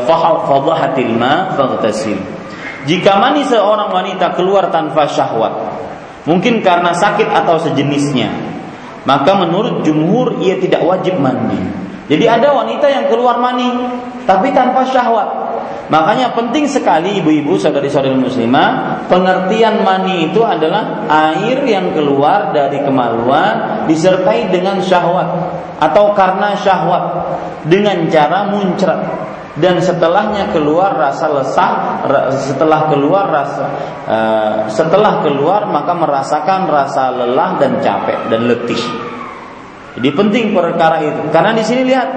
ma faghtasil jika mani seorang wanita keluar tanpa syahwat mungkin karena sakit atau sejenisnya maka menurut jumhur ia tidak wajib mandi. Jadi ada wanita yang keluar mani tapi tanpa syahwat. Makanya penting sekali ibu-ibu saudari-saudari muslimah, pengertian mani itu adalah air yang keluar dari kemaluan disertai dengan syahwat. Atau karena syahwat dengan cara muncrat. Dan setelahnya keluar rasa lesah setelah keluar rasa uh, setelah keluar maka merasakan rasa lelah dan capek dan letih jadi penting perkara itu. Karena di sini lihat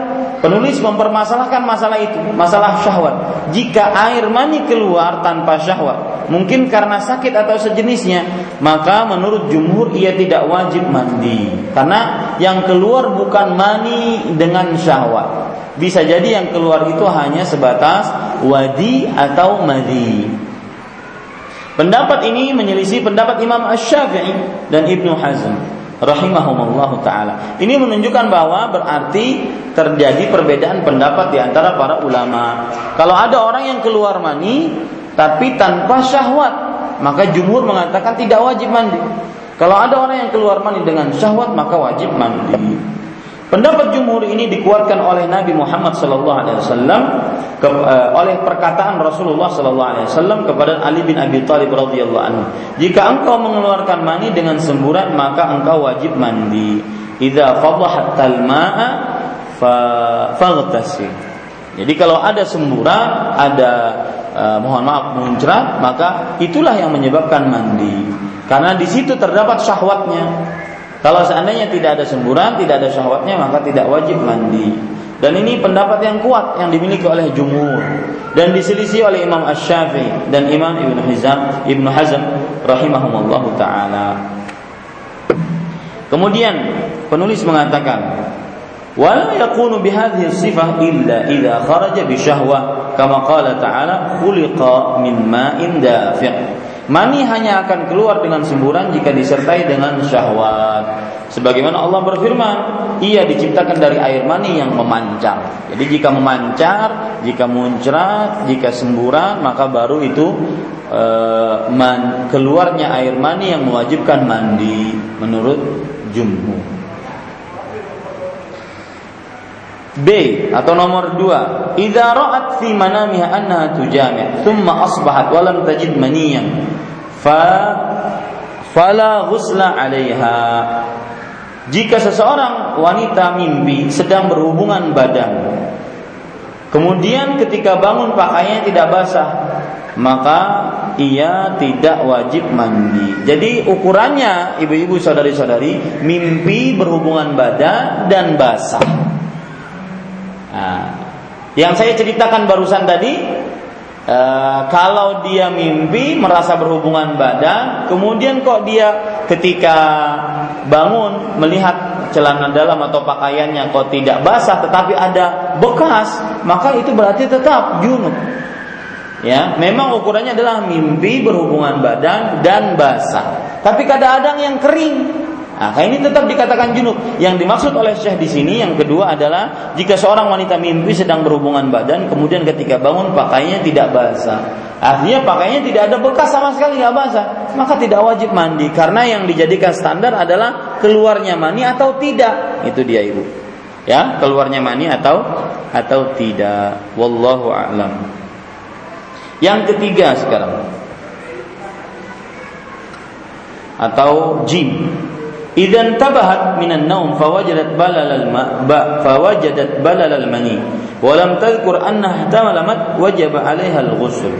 penulis mempermasalahkan masalah itu masalah syahwat. Jika air mani keluar tanpa syahwat mungkin karena sakit atau sejenisnya maka menurut jumhur ia tidak wajib mandi. Karena yang keluar bukan mani dengan syahwat. Bisa jadi yang keluar itu hanya sebatas wadi atau madi. Pendapat ini menyelisih pendapat Imam Ash-Syafi'i dan Ibnu Hazm rahimahumullah taala. Ini menunjukkan bahwa berarti terjadi perbedaan pendapat di antara para ulama. Kalau ada orang yang keluar mani tapi tanpa syahwat, maka jumhur mengatakan tidak wajib mandi. Kalau ada orang yang keluar mani dengan syahwat, maka wajib mandi. Pendapat jumhur ini dikuatkan oleh Nabi Muhammad sallallahu alaihi wasallam uh, oleh perkataan Rasulullah sallallahu alaihi wasallam kepada Ali bin Abi Thalib radhiyallahu anhu. Jika engkau mengeluarkan mani dengan semburan maka engkau wajib mandi. Idza fadhahat al-ma'a faghtasil. Jadi kalau ada semburan, ada uh, mohon maaf muncrat, maka itulah yang menyebabkan mandi. Karena di situ terdapat syahwatnya. Kalau seandainya tidak ada semburan, tidak ada syahwatnya, maka tidak wajib mandi. Dan ini pendapat yang kuat yang dimiliki oleh jumhur dan diselisih oleh Imam Asy-Syafi'i dan Imam Ibnu Hazm Ibnu Hazm rahimahumallahu taala. Kemudian penulis mengatakan ولا يكون بهذه الصفة إلا إذا خرج بشهوة كما قال تعالى خلق من ماء دافق Mani hanya akan keluar dengan semburan jika disertai dengan syahwat. Sebagaimana Allah berfirman, ia diciptakan dari air mani yang memancar. Jadi jika memancar, jika muncrat, jika semburan, maka baru itu e, man, keluarnya air mani yang mewajibkan mandi menurut jumhur. B atau nomor dua Idza ra'at fi manamiha annaha tujami' thumma asbahat wa lam tajid maniyan fa fala ghusla 'alaiha Jika seseorang wanita mimpi sedang berhubungan badan Kemudian ketika bangun pakaiannya tidak basah Maka ia tidak wajib mandi. Jadi ukurannya ibu-ibu saudari-saudari Mimpi berhubungan badan dan basah Nah, yang saya ceritakan barusan tadi, e, kalau dia mimpi merasa berhubungan badan, kemudian kok dia ketika bangun melihat celana dalam atau pakaiannya kok tidak basah, tetapi ada bekas, maka itu berarti tetap junub. Ya, memang ukurannya adalah mimpi berhubungan badan dan basah. Tapi kadang-kadang yang kering, Nah, ini tetap dikatakan junub. Yang dimaksud oleh Syekh di sini yang kedua adalah jika seorang wanita mimpi sedang berhubungan badan, kemudian ketika bangun pakainya tidak basah. Artinya pakainya tidak ada bekas sama sekali nggak basah, maka tidak wajib mandi karena yang dijadikan standar adalah keluarnya mani atau tidak. Itu dia ibu. Ya, keluarnya mani atau atau tidak. Wallahu a'lam. Yang ketiga sekarang atau jim Idan tabahat minan naum fawajadat balal al ba fawajadat balal al mani wa lam tadhkur anna ihtamalat wajaba 'alaiha al ghusl.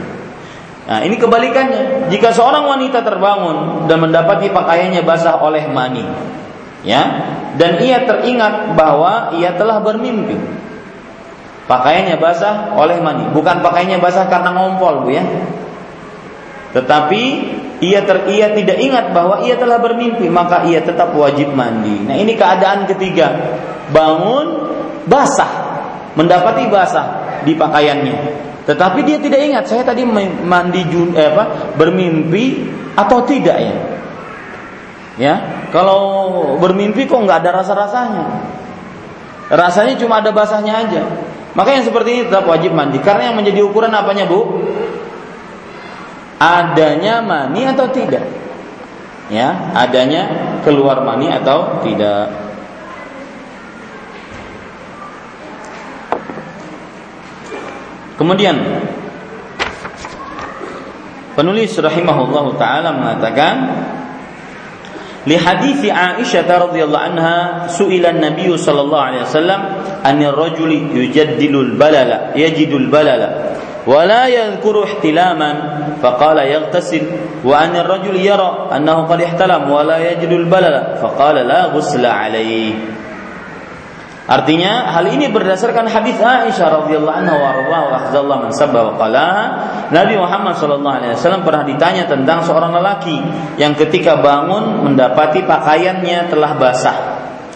Nah, ini kebalikannya. Jika seorang wanita terbangun dan mendapati pakaiannya basah oleh mani, ya, dan ia teringat bahwa ia telah bermimpi. Pakaiannya basah oleh mani, bukan pakaiannya basah karena ngompol, Bu ya. Tetapi ia ter, ia tidak ingat bahwa ia telah bermimpi, maka ia tetap wajib mandi. Nah, ini keadaan ketiga. Bangun basah, mendapati basah di pakaiannya. Tetapi dia tidak ingat saya tadi mandi jun, eh, apa, bermimpi atau tidak ya. Ya, kalau bermimpi kok nggak ada rasa-rasanya. Rasanya cuma ada basahnya aja. Maka yang seperti ini tetap wajib mandi. Karena yang menjadi ukuran apanya, Bu? Adanya mani atau tidak? Ya adanya keluar mani atau tidak? Kemudian penulis rahimahullah taala mengatakan li hadithi Aisyah radhiyallahu anha su'ila an-nabiy sallallahu alaihi wasallam anir rajuli yujaddilul balala yajidul balala ولا يذكر احتلاما فقال يغتسل وأن الرجل يرى أنه قد احتلم ولا يجد البلل فقال لا غسل عليه Artinya hal ini berdasarkan hadis Aisyah radhiyallahu anha wa radhiyallahu wa man sabba wa qala Nabi Muhammad sallallahu alaihi wasallam pernah ditanya tentang seorang lelaki yang ketika bangun mendapati pakaiannya telah basah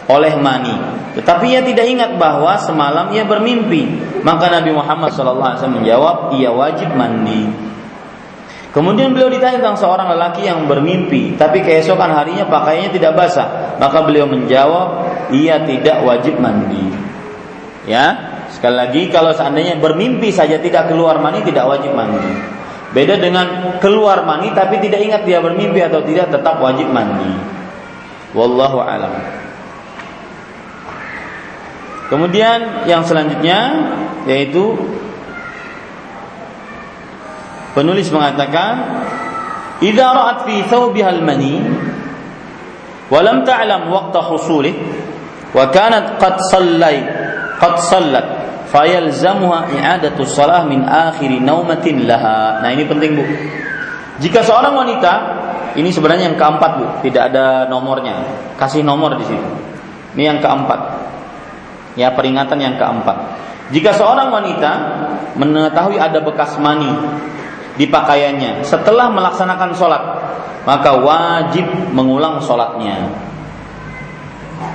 oleh mani tetapi ia tidak ingat bahwa semalam ia bermimpi. Maka Nabi Muhammad SAW menjawab, ia wajib mandi. Kemudian beliau ditanya tentang seorang lelaki yang bermimpi, tapi keesokan harinya pakaiannya tidak basah. Maka beliau menjawab, ia tidak wajib mandi. Ya, sekali lagi kalau seandainya bermimpi saja tidak keluar mani tidak wajib mandi. Beda dengan keluar mani tapi tidak ingat dia bermimpi atau tidak tetap wajib mandi. Wallahu alam. Kemudian yang selanjutnya yaitu penulis mengatakan idza ra'at fi thawbiha al-mani wa lam ta'lam waqta husulih wa kanat qad sallai qad sallat fayalzamuha i'adatu salah min akhir naumatin laha. Nah, ini penting, Bu. Jika seorang wanita ini sebenarnya yang keempat, Bu, tidak ada nomornya. Kasih nomor di situ. Ini yang keempat. Ya, peringatan yang keempat. Jika seorang wanita mengetahui ada bekas mani di pakaiannya setelah melaksanakan sholat, maka wajib mengulang sholatnya.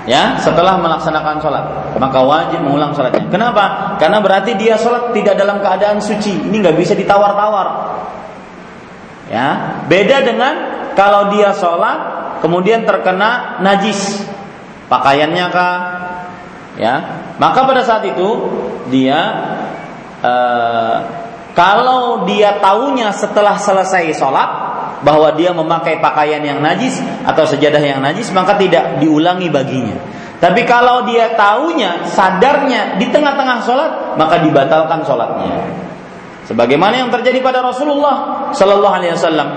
Ya, setelah melaksanakan sholat, maka wajib mengulang sholatnya. Kenapa? Karena berarti dia sholat tidak dalam keadaan suci. Ini nggak bisa ditawar-tawar. Ya, beda dengan kalau dia sholat kemudian terkena najis pakaiannya kah ya maka pada saat itu dia uh, kalau dia tahunya setelah selesai sholat bahwa dia memakai pakaian yang najis atau sejadah yang najis maka tidak diulangi baginya. Tapi kalau dia tahunya sadarnya di tengah-tengah sholat maka dibatalkan sholatnya. Sebagaimana yang terjadi pada Rasulullah Sallallahu Alaihi Wasallam.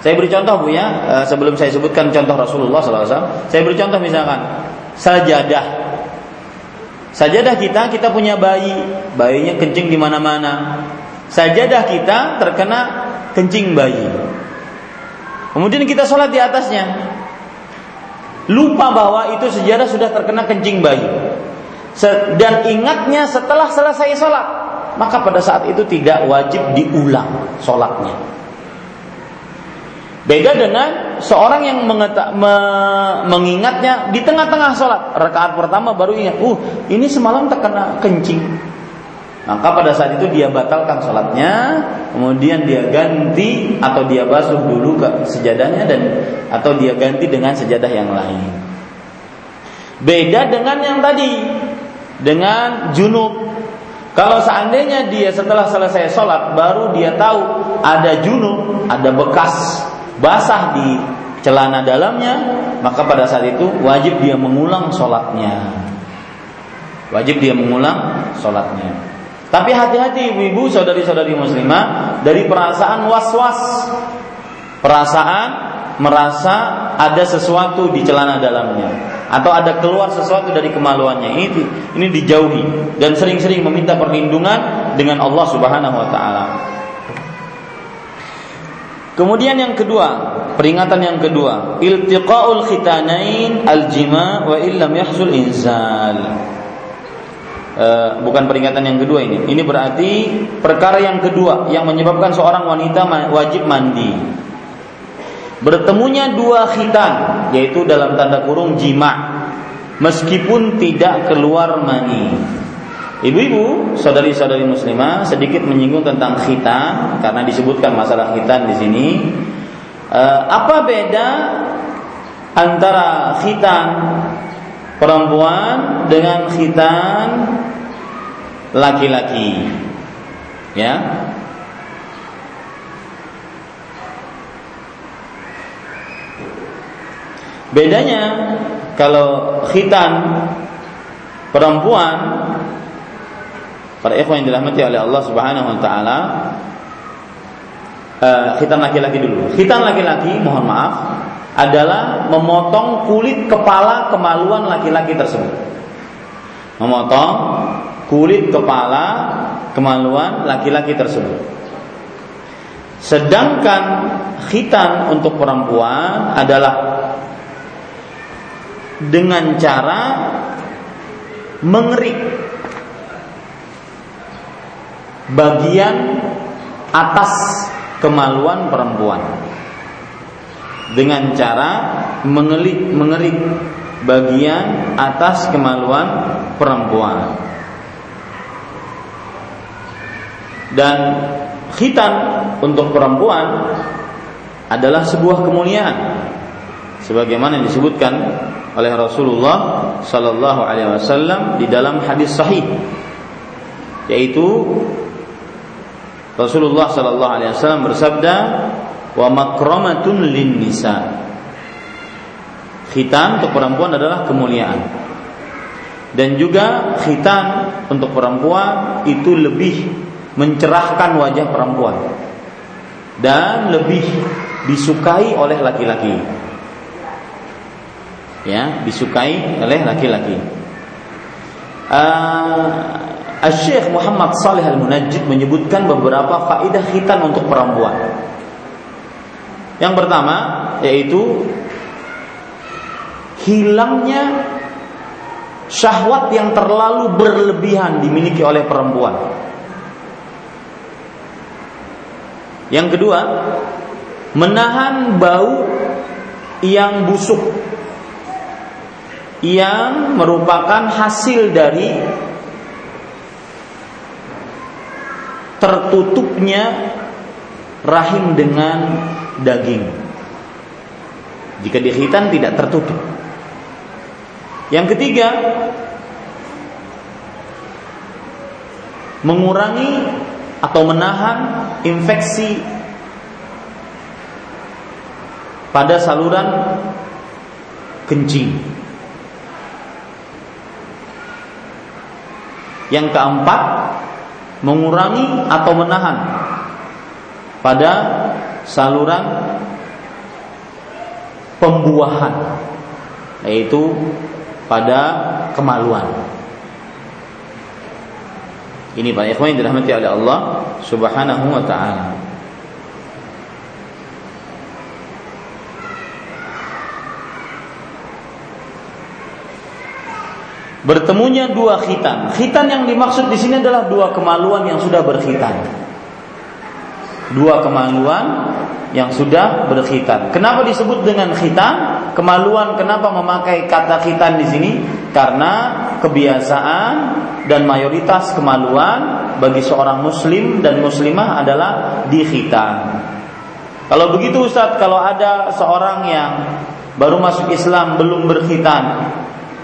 Saya beri contoh bu ya eh, sebelum saya sebutkan contoh Rasulullah Wasallam. Saya beri contoh misalkan sajadah Sajadah kita kita punya bayi, bayinya kencing di mana-mana. Sajadah kita terkena kencing bayi. Kemudian kita sholat di atasnya. Lupa bahwa itu sejarah sudah terkena kencing bayi. Dan ingatnya setelah selesai sholat. Maka pada saat itu tidak wajib diulang sholatnya. Beda dengan seorang yang me, mengingatnya di tengah-tengah sholat. Rakaat pertama baru ingat, uh ini semalam terkena kencing. maka pada saat itu dia batalkan sholatnya, kemudian dia ganti atau dia basuh dulu ke sejadahnya dan atau dia ganti dengan sejadah yang lain. Beda dengan yang tadi, dengan junub. Kalau seandainya dia setelah selesai sholat baru dia tahu ada junub, ada bekas basah di celana dalamnya, maka pada saat itu wajib dia mengulang sholatnya. Wajib dia mengulang sholatnya. Tapi hati-hati ibu-ibu, saudari-saudari muslimah dari perasaan was-was. Perasaan merasa ada sesuatu di celana dalamnya atau ada keluar sesuatu dari kemaluannya ini ini dijauhi dan sering-sering meminta perlindungan dengan Allah Subhanahu wa taala. Kemudian yang kedua, peringatan yang kedua, iltiqaul khitanain aljima wa illam yahsul inzal. Eh, bukan peringatan yang kedua ini. Ini berarti perkara yang kedua yang menyebabkan seorang wanita wajib mandi. Bertemunya dua khitan, yaitu dalam tanda kurung jima, meskipun tidak keluar mani. Ibu-ibu, saudari-saudari muslimah sedikit menyinggung tentang khitan karena disebutkan masalah khitan di sini. Uh, apa beda antara khitan perempuan dengan khitan laki-laki. Ya. Bedanya kalau khitan perempuan para ikhwan yang dirahmati oleh Allah Subhanahu wa taala khitan laki-laki dulu. Khitan laki-laki mohon maaf adalah memotong kulit kepala kemaluan laki-laki tersebut. Memotong kulit kepala kemaluan laki-laki tersebut. Sedangkan khitan untuk perempuan adalah dengan cara mengerik bagian atas kemaluan perempuan dengan cara mengelik mengerik bagian atas kemaluan perempuan. dan khitan untuk perempuan adalah sebuah kemuliaan sebagaimana disebutkan oleh Rasulullah sallallahu alaihi wasallam di dalam hadis sahih yaitu Rasulullah sallallahu alaihi wasallam bersabda wa makramatun lin nisa khitan untuk perempuan adalah kemuliaan dan juga khitan untuk perempuan itu lebih mencerahkan wajah perempuan dan lebih disukai oleh laki-laki. Ya, disukai oleh laki-laki. Uh, Syekh Muhammad Saleh Al-Munajjid menyebutkan beberapa faedah khitan untuk perempuan. Yang pertama yaitu hilangnya syahwat yang terlalu berlebihan dimiliki oleh perempuan. Yang kedua, menahan bau yang busuk yang merupakan hasil dari tertutupnya rahim dengan daging. Jika dikhitan tidak tertutup. Yang ketiga, mengurangi atau menahan infeksi pada saluran kencing. Yang keempat, mengurangi atau menahan pada saluran pembuahan, yaitu pada kemaluan. Ini para ikhwan yang dirahmati oleh Allah Subhanahu wa taala. Bertemunya dua khitan. Khitan yang dimaksud di sini adalah dua kemaluan yang sudah berkhitan. Dua kemaluan yang sudah berkhitan. Kenapa disebut dengan khitan? Kemaluan kenapa memakai kata khitan di sini? Karena kebiasaan dan mayoritas kemaluan bagi seorang muslim dan muslimah adalah dikhitan. Kalau begitu Ustadz, kalau ada seorang yang baru masuk Islam belum berkhitan,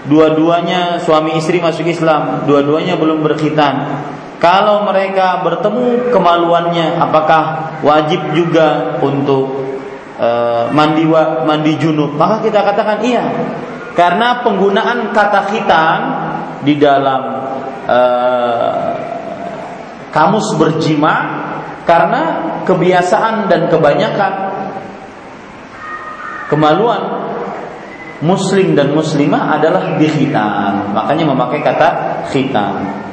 dua-duanya suami istri masuk Islam, dua-duanya belum berkhitan. Kalau mereka bertemu kemaluannya, apakah wajib juga untuk uh, mandi mandi junub? Maka kita katakan iya, karena penggunaan kata khitan di dalam uh, kamus berjima karena kebiasaan dan kebanyakan kemaluan muslim dan muslimah adalah dikhitan. Makanya memakai kata khitan.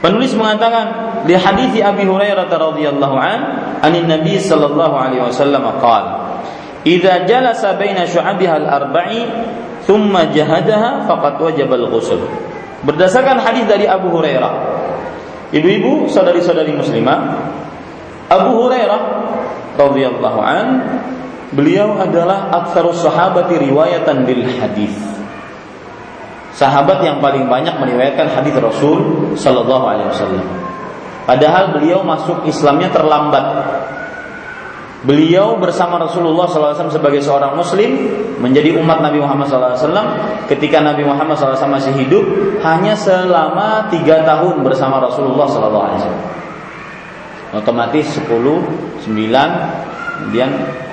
Penulis mengatakan di hadis Abi Hurairah radhiyallahu an, anin Nabi sallallahu alaihi wasallam qala, "Idza jalasa baina syu'abiha al-arba'i thumma jahadaha faqad wajaba al-ghusl." Berdasarkan hadis dari Abu Hurairah, ibu-ibu, saudari-saudari muslimah, Abu Hurairah radhiyallahu an beliau adalah aktsarus sahabati riwayatan bil hadis. Sahabat yang paling banyak meriwayatkan hadis Rasul sallallahu alaihi wasallam. Padahal beliau masuk Islamnya terlambat. Beliau bersama Rasulullah SAW sebagai seorang Muslim menjadi umat Nabi Muhammad SAW ketika Nabi Muhammad SAW masih hidup hanya selama tiga tahun bersama Rasulullah SAW otomatis 10, 9, kemudian 8.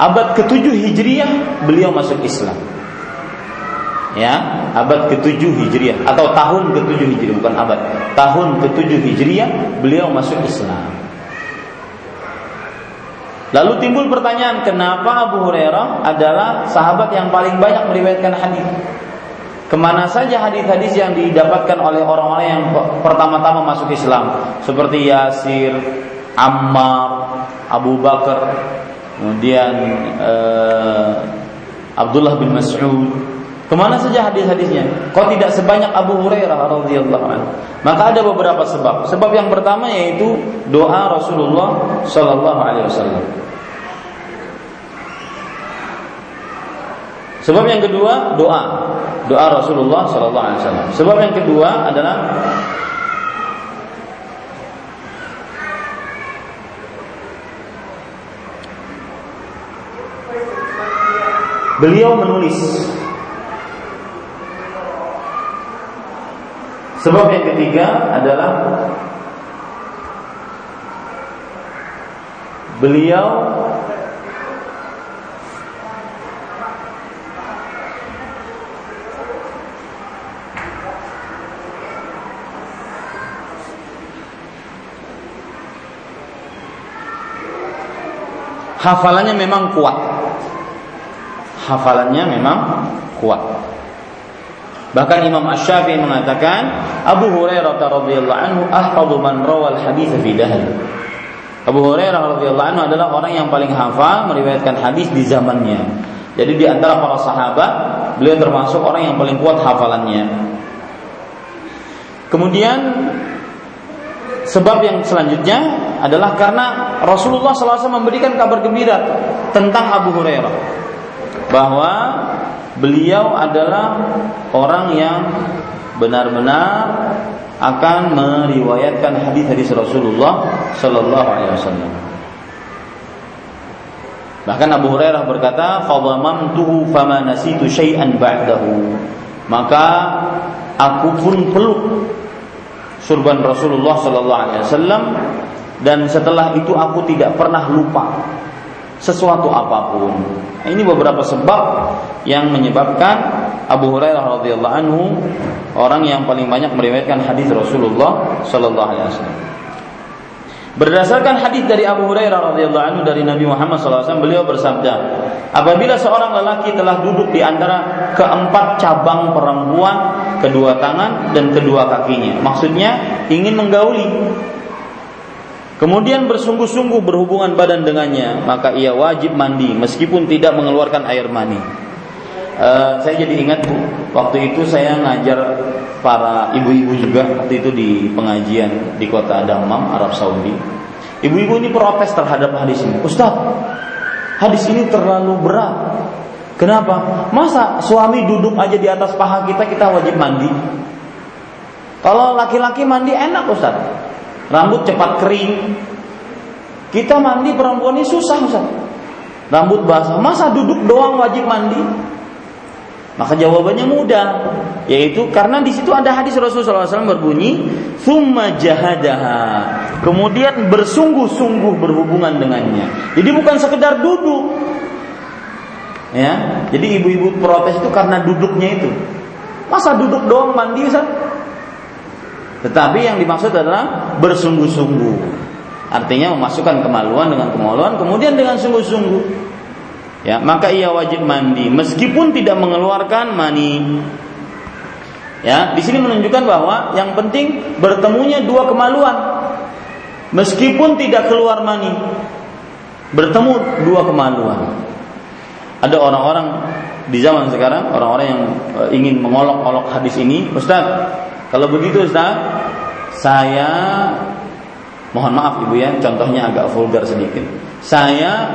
Abad ke-7 Hijriah beliau masuk Islam. Ya, abad ke-7 Hijriah atau tahun ke-7 Hijriah bukan abad. Tahun ke-7 Hijriah beliau masuk Islam. Lalu timbul pertanyaan, kenapa Abu Hurairah adalah sahabat yang paling banyak meriwayatkan hadis? Ke mana saja hadis-hadis yang didapatkan oleh orang-orang yang pertama-tama masuk Islam seperti Yasir, Ammar, Abu Bakar, kemudian eh, Abdullah bin Mas'ud. Ke mana saja hadis-hadisnya? Kok tidak sebanyak Abu Hurairah radhiyallahu anhu? Maka ada beberapa sebab. Sebab yang pertama yaitu doa Rasulullah Shallallahu alaihi wasallam. Sebab yang kedua doa, doa Rasulullah Sallallahu Alaihi Wasallam. Sebab yang kedua adalah beliau menulis. Sebab yang ketiga adalah beliau hafalannya memang kuat. Hafalannya memang kuat. Bahkan Imam Asy-Syafi'i mengatakan Abu Hurairah radhiyallahu anhu ahfadhu man rawal hadits fi dahr. Abu Hurairah radhiyallahu anhu adalah orang yang paling hafal meriwayatkan hadis di zamannya. Jadi di antara para sahabat, beliau termasuk orang yang paling kuat hafalannya. Kemudian sebab yang selanjutnya adalah karena Rasulullah SAW memberikan kabar gembira tentang Abu Hurairah bahwa beliau adalah orang yang benar-benar akan meriwayatkan hadis-hadis Rasulullah Sallallahu Alaihi Wasallam. Bahkan Abu Hurairah berkata, "Fadhamamtuhu fama nasitu syai'an ba'dahu." Maka aku pun peluk surban Rasulullah Sallallahu Alaihi Wasallam dan setelah itu aku tidak pernah lupa sesuatu apa pun. Ini beberapa sebab yang menyebabkan Abu Hurairah radhiyallahu anhu orang yang paling banyak meriwayatkan hadis Rasulullah sallallahu alaihi wasallam. Berdasarkan hadis dari Abu Hurairah radhiyallahu anhu dari Nabi Muhammad SAW, beliau bersabda, apabila seorang lelaki telah duduk di antara keempat cabang perempuan, kedua tangan dan kedua kakinya, maksudnya ingin menggauli, kemudian bersungguh-sungguh berhubungan badan dengannya, maka ia wajib mandi meskipun tidak mengeluarkan air mani. Uh, saya jadi ingat bu, waktu itu saya ngajar para ibu-ibu juga waktu itu di pengajian di kota Damam, Arab Saudi. Ibu-ibu ini protes terhadap hadis ini. Ustaz, hadis ini terlalu berat. Kenapa? Masa suami duduk aja di atas paha kita kita wajib mandi? Kalau laki-laki mandi enak Ustaz. Rambut cepat kering. Kita mandi perempuan ini susah Ustaz. Rambut basah. Masa duduk doang wajib mandi? Maka jawabannya mudah, yaitu karena di situ ada hadis Rasulullah SAW berbunyi, "Thumma jahadaha." Kemudian bersungguh-sungguh berhubungan dengannya. Jadi bukan sekedar duduk. Ya, jadi ibu-ibu protes itu karena duduknya itu. Masa duduk doang mandi Ustaz? Tetapi yang dimaksud adalah bersungguh-sungguh. Artinya memasukkan kemaluan dengan kemaluan, kemudian dengan sungguh-sungguh. Ya maka ia wajib mandi meskipun tidak mengeluarkan mani. Ya di sini menunjukkan bahwa yang penting bertemunya dua kemaluan. Meskipun tidak keluar mani bertemu dua kemaluan. Ada orang-orang di zaman sekarang orang-orang yang eh, ingin mengolok-olok hadis ini Ustaz kalau begitu Ustaz saya mohon maaf Ibu ya contohnya agak vulgar sedikit saya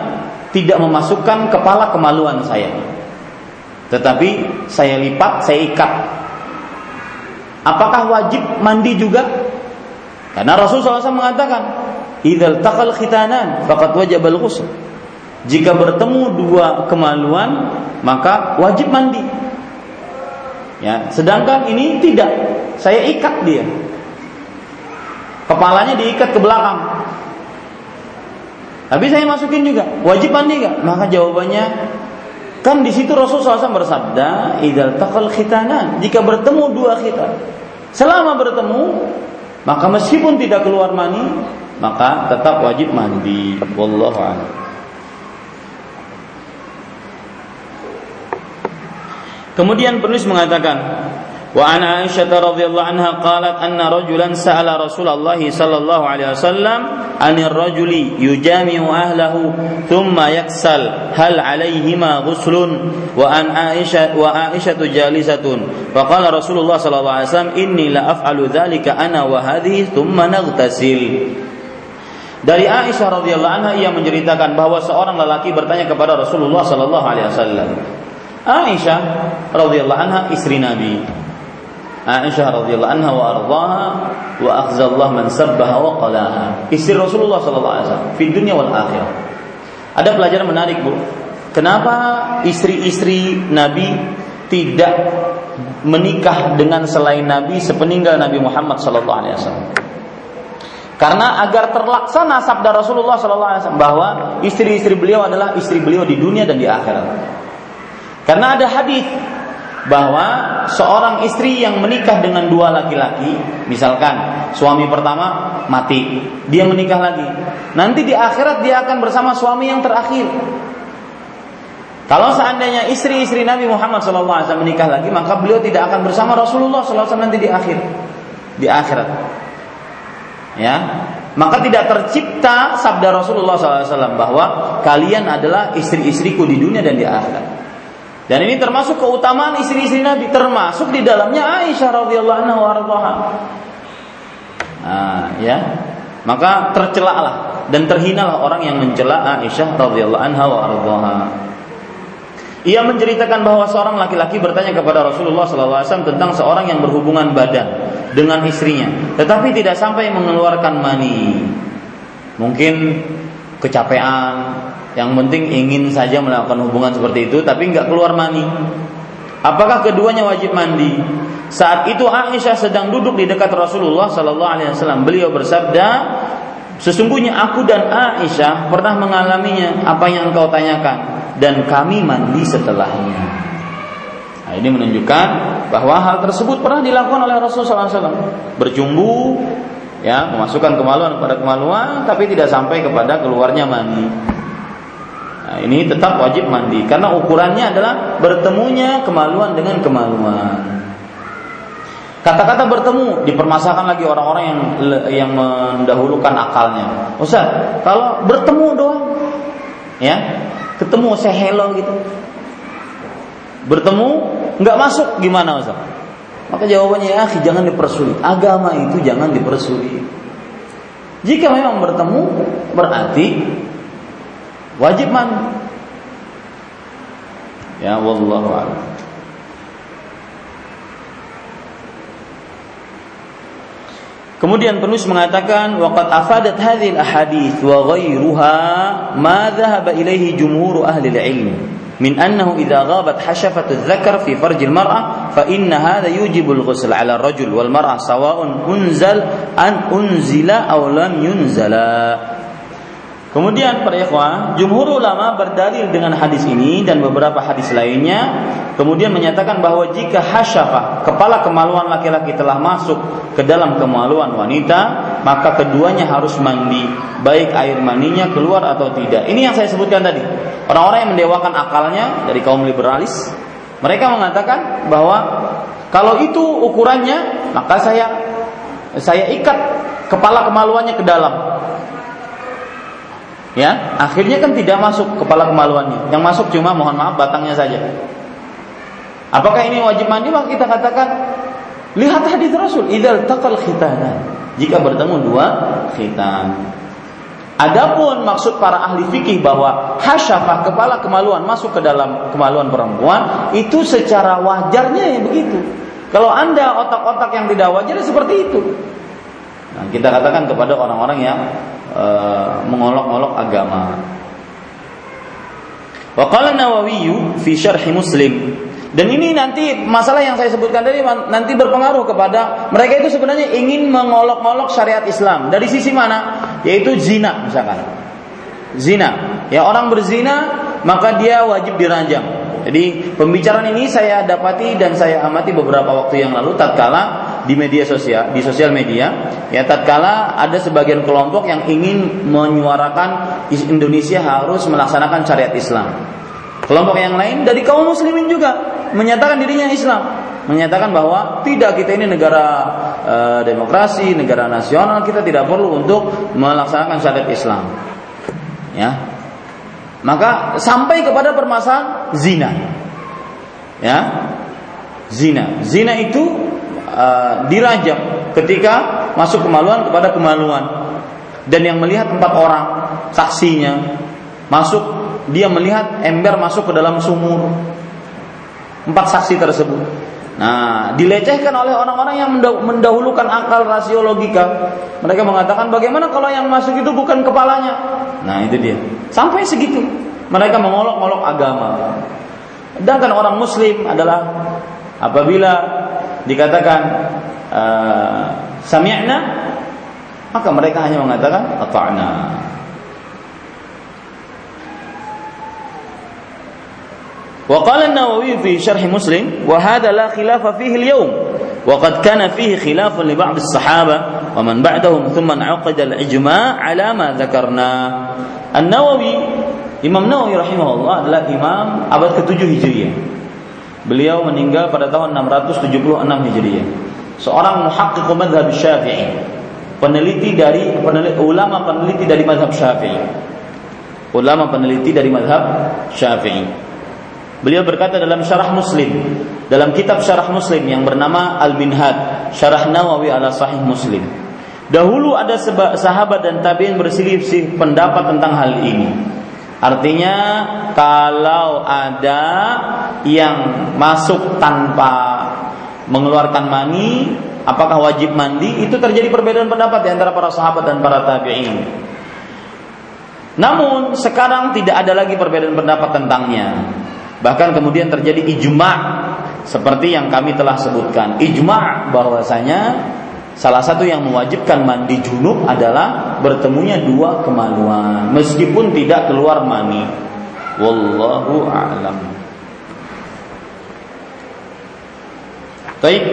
tidak memasukkan kepala kemaluan saya. Tetapi saya lipat, saya ikat. Apakah wajib mandi juga? Karena Rasul SAW mengatakan, "Idzal taqal khitanan faqad wajibal ghusl." Jika bertemu dua kemaluan, maka wajib mandi. Ya, sedangkan ini tidak. Saya ikat dia. Kepalanya diikat ke belakang. Tapi saya masukin juga, wajib mandi nggak? Maka jawabannya kan di situ Rasul SAW bersabda, "Idal takal khitanan." Jika bertemu dua khitan, selama bertemu, maka meskipun tidak keluar mani, maka tetap wajib mandi. Wallahu a'lam. Kemudian penulis mengatakan, wa an Aisyah radhiyallahu anha qalat anna rajulan sa'ala Rasulullah sallallahu alaihi wasallam anir rajuli yujami'u ahlahu thumma yaksal hal alaihima ghuslun? Wa an Aisyah wa Aisyah jalisatun. Wa qala Rasulullah sallallahu alaihi wasallam inni la af'alu dhalika ana wa hadhihi thumma naghtasil. Dari Aisyah radhiyallahu anha ia menceritakan bahwa seorang lelaki bertanya kepada Rasulullah sallallahu alaihi wasallam Aisyah radhiyallahu anha istri Nabi. Aisyah radhiyallahu anha wa ardhaha wa akhzallah man sabbaha wa qalaha. Istri Rasulullah sallallahu alaihi wasallam di dunia wal akhirah. Ada pelajaran menarik, Bu. Kenapa istri-istri Nabi tidak menikah dengan selain Nabi sepeninggal Nabi Muhammad sallallahu alaihi wasallam? Karena agar terlaksana sabda Rasulullah wasallam bahwa istri-istri beliau adalah istri beliau di dunia dan di akhirat. Karena ada hadis bahwa seorang istri yang menikah dengan dua laki-laki, misalkan suami pertama mati, dia menikah lagi. Nanti di akhirat dia akan bersama suami yang terakhir. Kalau seandainya istri-istri Nabi Muhammad SAW menikah lagi, maka beliau tidak akan bersama Rasulullah SAW nanti di akhir, di akhirat. Ya, maka tidak tercipta sabda Rasulullah SAW bahwa kalian adalah istri-istriku di dunia dan di akhirat. Dan ini termasuk keutamaan istri-istri Nabi, termasuk di dalamnya Aisyah radhiyallahu anha wa Nah, ya. Maka tercelaklah dan terhinalah orang yang mencela Aisyah radhiyallahu anha wa Ia menceritakan bahwa seorang laki-laki bertanya kepada Rasulullah SAW tentang seorang yang berhubungan badan dengan istrinya, tetapi tidak sampai mengeluarkan mani. Mungkin kecapean, yang penting ingin saja melakukan hubungan seperti itu tapi nggak keluar mani. Apakah keduanya wajib mandi? Saat itu Aisyah sedang duduk di dekat Rasulullah Sallallahu Alaihi Wasallam. Beliau bersabda, sesungguhnya aku dan Aisyah pernah mengalaminya apa yang engkau tanyakan dan kami mandi setelahnya. Nah, ini menunjukkan bahwa hal tersebut pernah dilakukan oleh Rasulullah SAW. Berjumbu, ya, memasukkan kemaluan kepada kemaluan, tapi tidak sampai kepada keluarnya mani. Nah, ini tetap wajib mandi karena ukurannya adalah bertemunya kemaluan dengan kemaluan. Kata-kata bertemu dipermasalahkan lagi orang-orang yang yang mendahulukan akalnya. Ustaz, kalau bertemu doang ya, ketemu saya hello gitu. Bertemu nggak masuk gimana Ustaz? Maka jawabannya ya, jangan dipersulit. Agama itu jangan dipersulit. Jika memang bertemu berarti wajib mandi. Ya wallahu a'lam. Kemudian penulis mengatakan waqad afadat hadhil ahadith wa ghairuha ma dhahaba ilaihi jumhur ahli ilm min annahu idza ghabat hashafat adh-dhakar fi farj al-mar'ah fa inna hadha yujibu al-ghusl 'ala ar-rajul wal mar'ah sawa'un unzal an unzila aw lam yunzala Kemudian para ikhwah, jumhur ulama berdalil dengan hadis ini dan beberapa hadis lainnya, kemudian menyatakan bahwa jika hasyafah, kepala kemaluan laki-laki telah masuk ke dalam kemaluan wanita, maka keduanya harus mandi, baik air maninya keluar atau tidak. Ini yang saya sebutkan tadi. Orang-orang yang mendewakan akalnya dari kaum liberalis, mereka mengatakan bahwa kalau itu ukurannya, maka saya saya ikat kepala kemaluannya ke dalam ya akhirnya kan tidak masuk kepala kemaluannya. Yang masuk cuma mohon maaf batangnya saja. Apakah ini wajib mandi? Maka kita katakan lihat hadis Rasul idal takal khitanan jika bertemu dua khitan. Adapun maksud para ahli fikih bahwa hasyafah kepala kemaluan masuk ke dalam kemaluan perempuan itu secara wajarnya ya begitu. Kalau anda otak-otak yang tidak wajar seperti itu. Nah, kita katakan kepada orang-orang yang Eh, mengolok-olok agama. Wa qala Nawawi fi syarh Muslim dan ini nanti masalah yang saya sebutkan tadi nanti berpengaruh kepada mereka itu sebenarnya ingin mengolok-olok syariat Islam dari sisi mana? Yaitu zina misalkan. Zina. Ya orang berzina maka dia wajib diranjam. Jadi pembicaraan ini saya dapati dan saya amati beberapa waktu yang lalu tatkala di media sosial, di sosial media, ya tatkala ada sebagian kelompok yang ingin menyuarakan Indonesia harus melaksanakan syariat Islam. Kelompok yang lain dari kaum muslimin juga menyatakan dirinya Islam, menyatakan bahwa tidak kita ini negara e, demokrasi, negara nasional, kita tidak perlu untuk melaksanakan syariat Islam. Ya. Maka sampai kepada permasalahan zina. Ya. Zina. Zina itu uh, dirajam ketika masuk kemaluan kepada kemaluan. Dan yang melihat empat orang saksinya masuk dia melihat ember masuk ke dalam sumur. Empat saksi tersebut. Nah dilecehkan oleh orang-orang yang mendahulukan akal rasio logika mereka mengatakan bagaimana kalau yang masuk itu bukan kepalanya? Nah itu dia. Sampai segitu. Mereka mengolok-olok agama. Sedangkan orang muslim adalah apabila dikatakan uh, sami'na? Maka mereka hanya mengatakan ata'na. وقال النووي في شرح مسلم وهذا لا خلاف فيه اليوم وقد كان فيه خلاف لبعض الصحابة ومن بعدهم ثم انعقد الإجماع على ما ذكرنا النووي Imam Nawawi rahimahullah adalah imam abad ke-7 Hijriah. Beliau meninggal pada tahun 676 Hijriah. Seorang muhaqqiq mazhab Syafi'i. Peneliti dari peneliti, ulama peneliti dari mazhab Syafi'i. Ulama peneliti dari mazhab Syafi'i. Beliau berkata dalam syarah Muslim, dalam kitab syarah Muslim yang bernama Al-Minhad, syarah Nawawi ala Sahih Muslim. Dahulu ada sahabat dan tabi'in berselisih pendapat tentang hal ini. Artinya kalau ada yang masuk tanpa mengeluarkan mani, apakah wajib mandi? Itu terjadi perbedaan pendapat di antara para sahabat dan para tabi'in. Namun sekarang tidak ada lagi perbedaan pendapat tentangnya. Bahkan kemudian terjadi ijma' seperti yang kami telah sebutkan. Ijma' bahwasanya salah satu yang mewajibkan mandi junub adalah bertemunya dua kemaluan meskipun tidak keluar mani. Wallahu a'lam. Baik,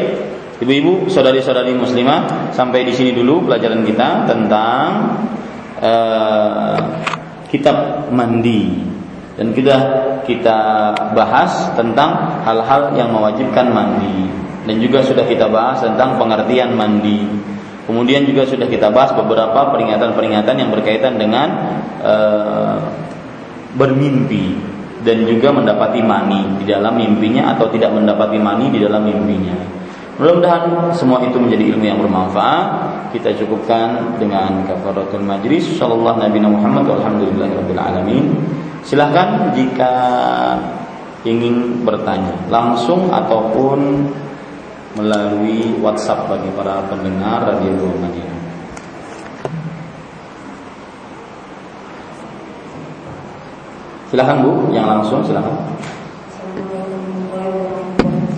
ibu-ibu, saudari-saudari muslimah, sampai di sini dulu pelajaran kita tentang uh, kitab mandi dan kita kita bahas tentang hal-hal yang mewajibkan mandi dan juga sudah kita bahas tentang pengertian mandi. Kemudian juga sudah kita bahas beberapa peringatan-peringatan yang berkaitan dengan uh, bermimpi dan juga mendapati mani di dalam mimpinya atau tidak mendapati mani di dalam mimpinya. Mudah-mudahan semua itu menjadi ilmu yang bermanfaat. Kita cukupkan dengan kafaratul majlis. Sallallahu Nabi Muhammad walhamdulillahirabbil alamin. Silahkan jika ingin bertanya langsung ataupun melalui WhatsApp bagi para pendengar Radio Madinah. Silakan Bu, yang langsung silakan.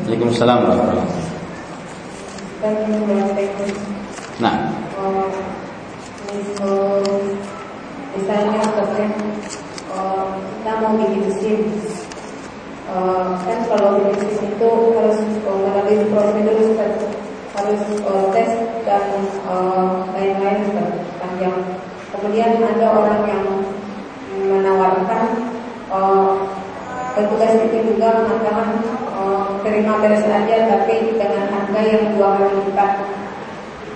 Waalaikumsalam warahmatullahi. Nah. Misalnya kita mau bikin SIM uh, kan kalau bisnis itu harus uh, melalui prosedur Ustaz harus tes dan lain-lain uh, panjang kemudian ada orang yang menawarkan uh, petugas itu juga mengatakan terima beres saja tapi dengan harga yang dua kali lipat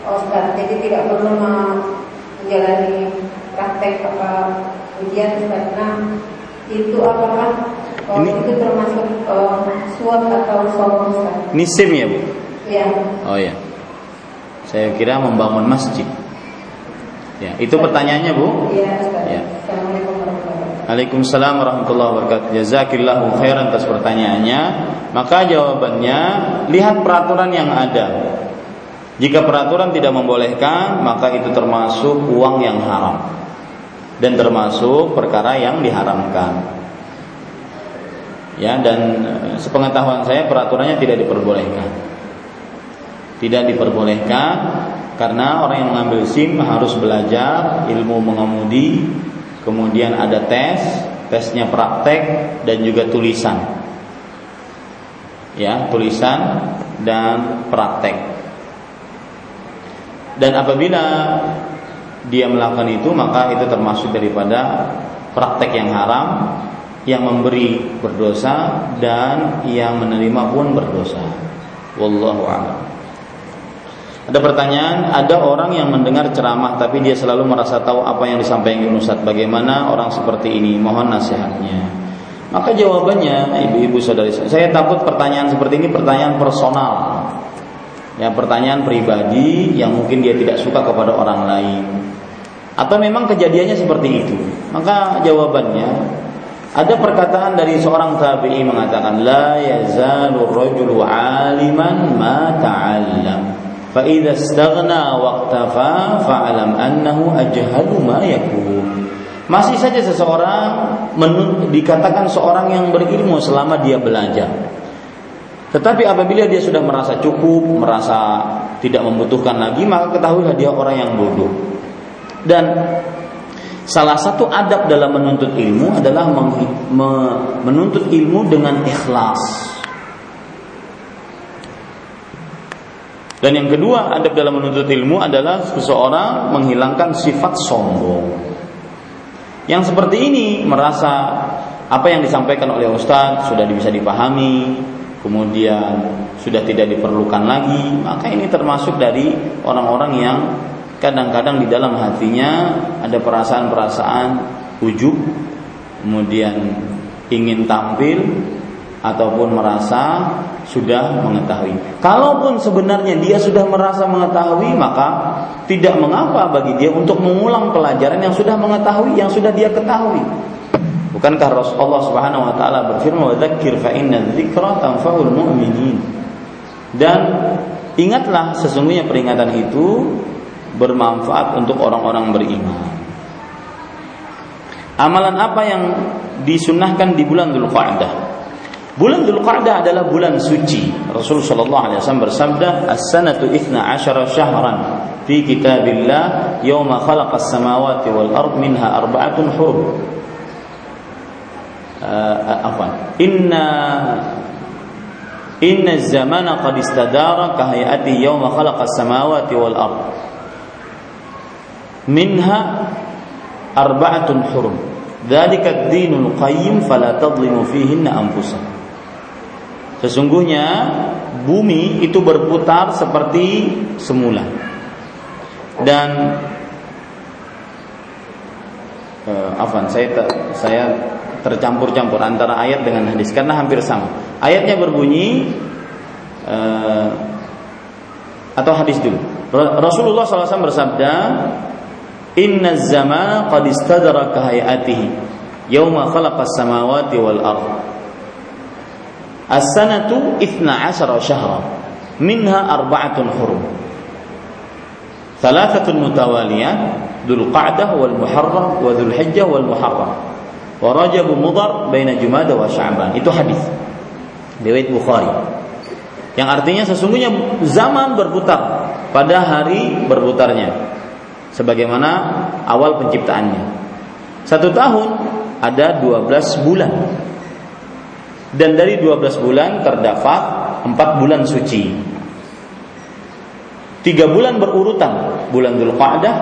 Ustaz. Jadi tidak perlu menjalani praktek apa ujian nah itu apakah Oh, ini itu termasuk uh, suap atau sombong Ini SIM ya bu? Iya. Oh ya. Saya kira membangun masjid. Ya, itu pertanyaannya bu? Iya. Ya. Assalamualaikum Waalaikumsalam warahmatullahi wabarakatuh. Jazakillahu khairan atas pertanyaannya. Maka jawabannya lihat peraturan yang ada. Jika peraturan tidak membolehkan, maka itu termasuk uang yang haram dan termasuk perkara yang diharamkan ya dan eh, sepengetahuan saya peraturannya tidak diperbolehkan. Tidak diperbolehkan karena orang yang mengambil SIM harus belajar ilmu mengemudi kemudian ada tes tesnya praktek dan juga tulisan. Ya tulisan dan praktek. Dan apabila dia melakukan itu maka itu termasuk daripada praktek yang haram yang memberi berdosa dan yang menerima pun berdosa. Wallahu a'lam. Ada pertanyaan, ada orang yang mendengar ceramah tapi dia selalu merasa tahu apa yang disampaikan Ustaz. Bagaimana orang seperti ini? Mohon nasihatnya. Maka jawabannya, ibu-ibu saudari, saya takut pertanyaan seperti ini pertanyaan personal. Ya, pertanyaan pribadi yang mungkin dia tidak suka kepada orang lain. Atau memang kejadiannya seperti itu. Maka jawabannya ada perkataan dari seorang tabi'i mengatakan la yazalu rajulu aliman ma ta'allam. Fa idza istaghna waqtafa fa'lam annahu ajhalu ma yakun. Masih saja seseorang dikatakan seorang yang berilmu selama dia belajar. Tetapi apabila dia sudah merasa cukup, merasa tidak membutuhkan lagi, maka ketahuilah dia orang yang bodoh. Dan Salah satu adab dalam menuntut ilmu adalah menuntut ilmu dengan ikhlas. Dan yang kedua, adab dalam menuntut ilmu adalah seseorang menghilangkan sifat sombong. Yang seperti ini merasa apa yang disampaikan oleh Ustadz sudah bisa dipahami, kemudian sudah tidak diperlukan lagi, maka ini termasuk dari orang-orang yang kadang-kadang di dalam hatinya ada perasaan-perasaan ujub kemudian ingin tampil ataupun merasa sudah mengetahui. Kalaupun sebenarnya dia sudah merasa mengetahui, maka tidak mengapa bagi dia untuk mengulang pelajaran yang sudah mengetahui, yang sudah dia ketahui. Bukankah Rasulullah Subhanahu wa taala berfirman, "Wa dzakir fa inna dzikra mu'minin." Dan ingatlah sesungguhnya peringatan itu bermanfaat untuk orang-orang beriman. Amalan apa yang disunahkan di bulan Dzulqa'dah? Bulan Dzulqa'dah adalah bulan suci. Rasul sallallahu alaihi wasallam bersabda, "As-sanatu 12 syahran fi kitabillah yawma khalaqas samawati wal ard minha arba'atun hurum." Uh, afwan. Inna Inna zamana qad istadara kahayati yawma khalaqas samawati wal ard minha arba'atun hurum. Dzalika ad-dinul qayyim fala fihinna anfusakum. Sesungguhnya bumi itu berputar seperti semula. Dan uh, afan saya saya tercampur-campur antara ayat dengan hadis karena hampir sama. Ayatnya berbunyi uh, atau hadis dulu. Rasulullah SAW bersabda Inna zaman qad istadraka hayatihi yauma khalaqas samawati wal ard. As-sanatu 12 syahra. minha arba'atun hurum. Thalathatun mutawaliyat, Dhul Qa'dah wal Muharram wa Dhul Hijjah wal Muharram. Wa baina Jumada wa Sya'ban. Itu hadis. Riwayat Bukhari. Yang artinya sesungguhnya zaman berputar pada hari berputarnya. Sebagaimana awal penciptaannya. Satu tahun ada 12 bulan. Dan dari 12 bulan terdapat 4 bulan suci. Tiga bulan berurutan, bulan Dhul Qa'dah,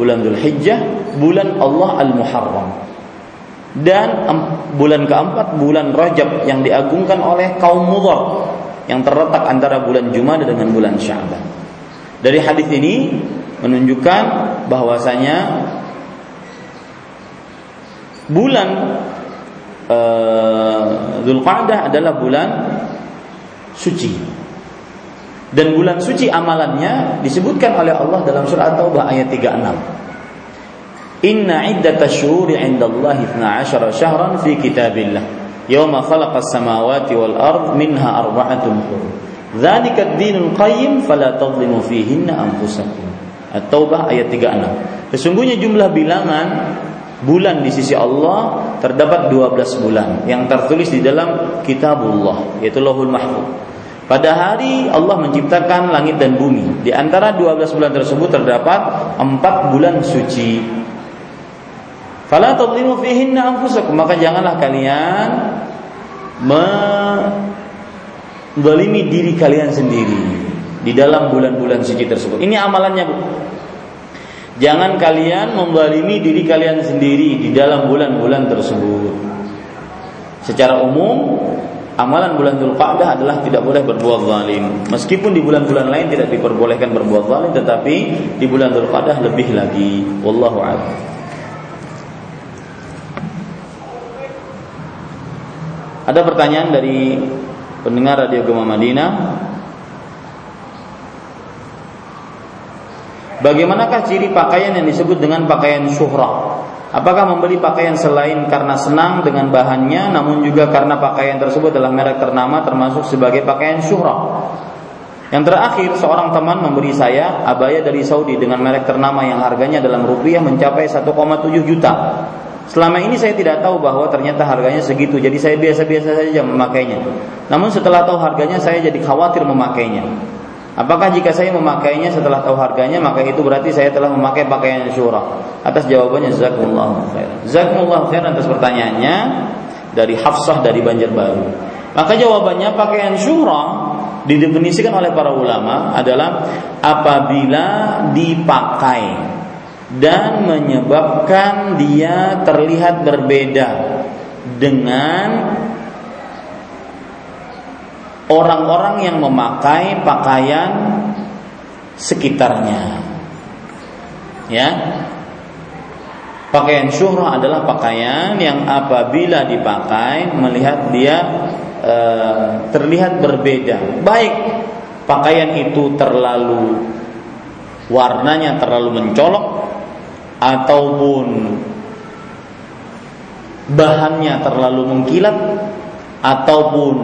bulan Dhul Hijjah, bulan Allah Al-Muharram. Dan bulan keempat bulan Rajab yang diagungkan oleh kaum Mudhar yang terletak antara bulan Jumat dengan bulan Sya'ban. Dari hadis ini menunjukkan bahwasanya bulan uh, adalah bulan suci. Dan bulan suci amalannya disebutkan oleh Allah dalam surah At-Taubah ayat 36. Inna iddatash syuhuri 'indallahi 12 syahran fi kitabillah. Yawma khalaqas samawati wal ard minha arba'atun hurum. Dzalika ad-dinul qayyim fala fihinna anfusakum. At-Taubah ayat 36. Sesungguhnya jumlah bilangan bulan di sisi Allah terdapat 12 bulan yang tertulis di dalam kitabullah yaitu Lauhul Mahfuz. Pada hari Allah menciptakan langit dan bumi. Di antara 12 bulan tersebut terdapat 4 bulan suci. Fala tadlimu fihinna anfusakum, maka janganlah kalian mendolimi diri kalian sendiri di dalam bulan-bulan suci tersebut. Ini amalannya, Bu. Jangan kalian membalimi diri kalian sendiri di dalam bulan-bulan tersebut. Secara umum, amalan bulan Dzulqa'dah adalah tidak boleh berbuat zalim. Meskipun di bulan-bulan lain tidak diperbolehkan berbuat zalim, tetapi di bulan Dzulqa'dah lebih lagi. Wallahu a'lam. Ada pertanyaan dari pendengar Radio Gema Madinah Bagaimanakah ciri pakaian yang disebut dengan pakaian syuhrah? Apakah membeli pakaian selain karena senang dengan bahannya, namun juga karena pakaian tersebut adalah merek ternama termasuk sebagai pakaian syuhrah? Yang terakhir, seorang teman memberi saya abaya dari Saudi dengan merek ternama yang harganya dalam rupiah mencapai 1,7 juta. Selama ini saya tidak tahu bahwa ternyata harganya segitu, jadi saya biasa-biasa saja memakainya. Namun setelah tahu harganya, saya jadi khawatir memakainya. Apakah jika saya memakainya setelah tahu harganya maka itu berarti saya telah memakai pakaian syurah? Atas jawabannya jazakumullah khairan. Jazakumullah khairan atas pertanyaannya dari Hafsah dari Banjarbaru. Maka jawabannya pakaian syurah didefinisikan oleh para ulama adalah apabila dipakai dan menyebabkan dia terlihat berbeda dengan orang-orang yang memakai pakaian sekitarnya. Ya. Pakaian syuhrah adalah pakaian yang apabila dipakai melihat dia e, terlihat berbeda. Baik pakaian itu terlalu warnanya terlalu mencolok ataupun bahannya terlalu mengkilat ataupun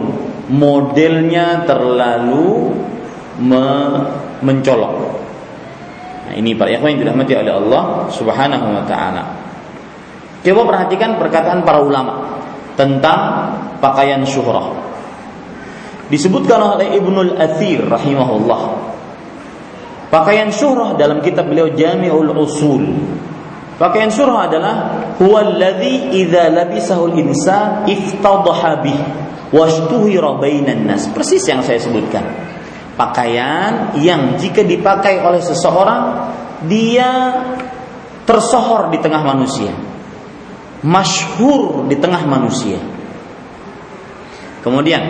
modelnya terlalu me mencolok. Nah, ini para ikhwan yang dirahmati oleh Allah Subhanahu wa taala. Coba perhatikan perkataan para ulama tentang pakaian syuhrah. Disebutkan oleh Ibnul Athir rahimahullah. Pakaian syuhrah dalam kitab beliau Jami'ul Usul. Pakaian syuhrah adalah huwa alladhi idza labisahu al-insan iftadha bih nas. Persis yang saya sebutkan. Pakaian yang jika dipakai oleh seseorang dia tersohor di tengah manusia. Masyhur di tengah manusia. Kemudian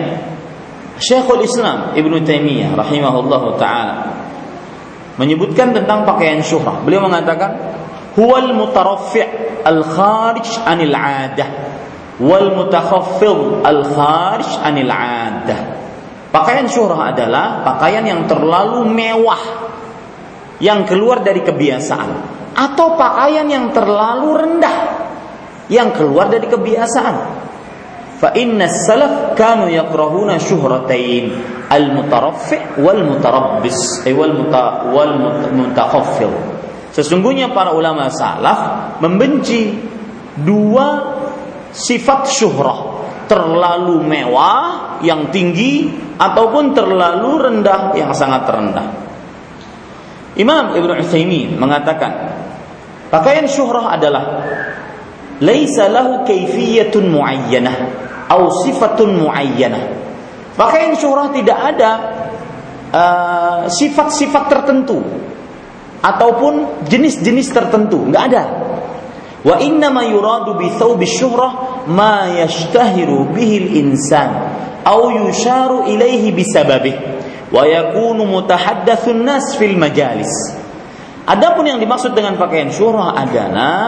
Syekhul Islam Ibnu Taimiyah rahimahullahu taala menyebutkan tentang pakaian syuhrah. Beliau mengatakan huwal mutaraffi' al-kharij anil 'adah wal mutakhaffid al kharij anil adah. Pakaian syuhrah adalah pakaian yang terlalu mewah yang keluar dari kebiasaan atau pakaian yang terlalu rendah yang keluar dari kebiasaan. Fa inna salaf kanu yakrahuna syuhratain. al-mutaraffi wal mutarabbis eh, wal muta, wal mutakhaffil. Sesungguhnya para ulama salaf membenci dua sifat syuhrah, terlalu mewah yang tinggi ataupun terlalu rendah yang sangat rendah. Imam Ibnu Utsaimin mengatakan, pakaian syuhrah adalah laisa lahu kaifiyatun muayyanah atau sifatun muayyanah Pakaian syuhrah tidak ada uh, sifat-sifat tertentu ataupun jenis-jenis tertentu, nggak ada. Wa inna ma yuradu bi thawbi syuhrah ma yashtahiru bihi al-insan aw yusharu ilaihi bisababih wa yakunu mutahaddatsun nas fil majalis. Adapun yang dimaksud dengan pakaian syuhrah adalah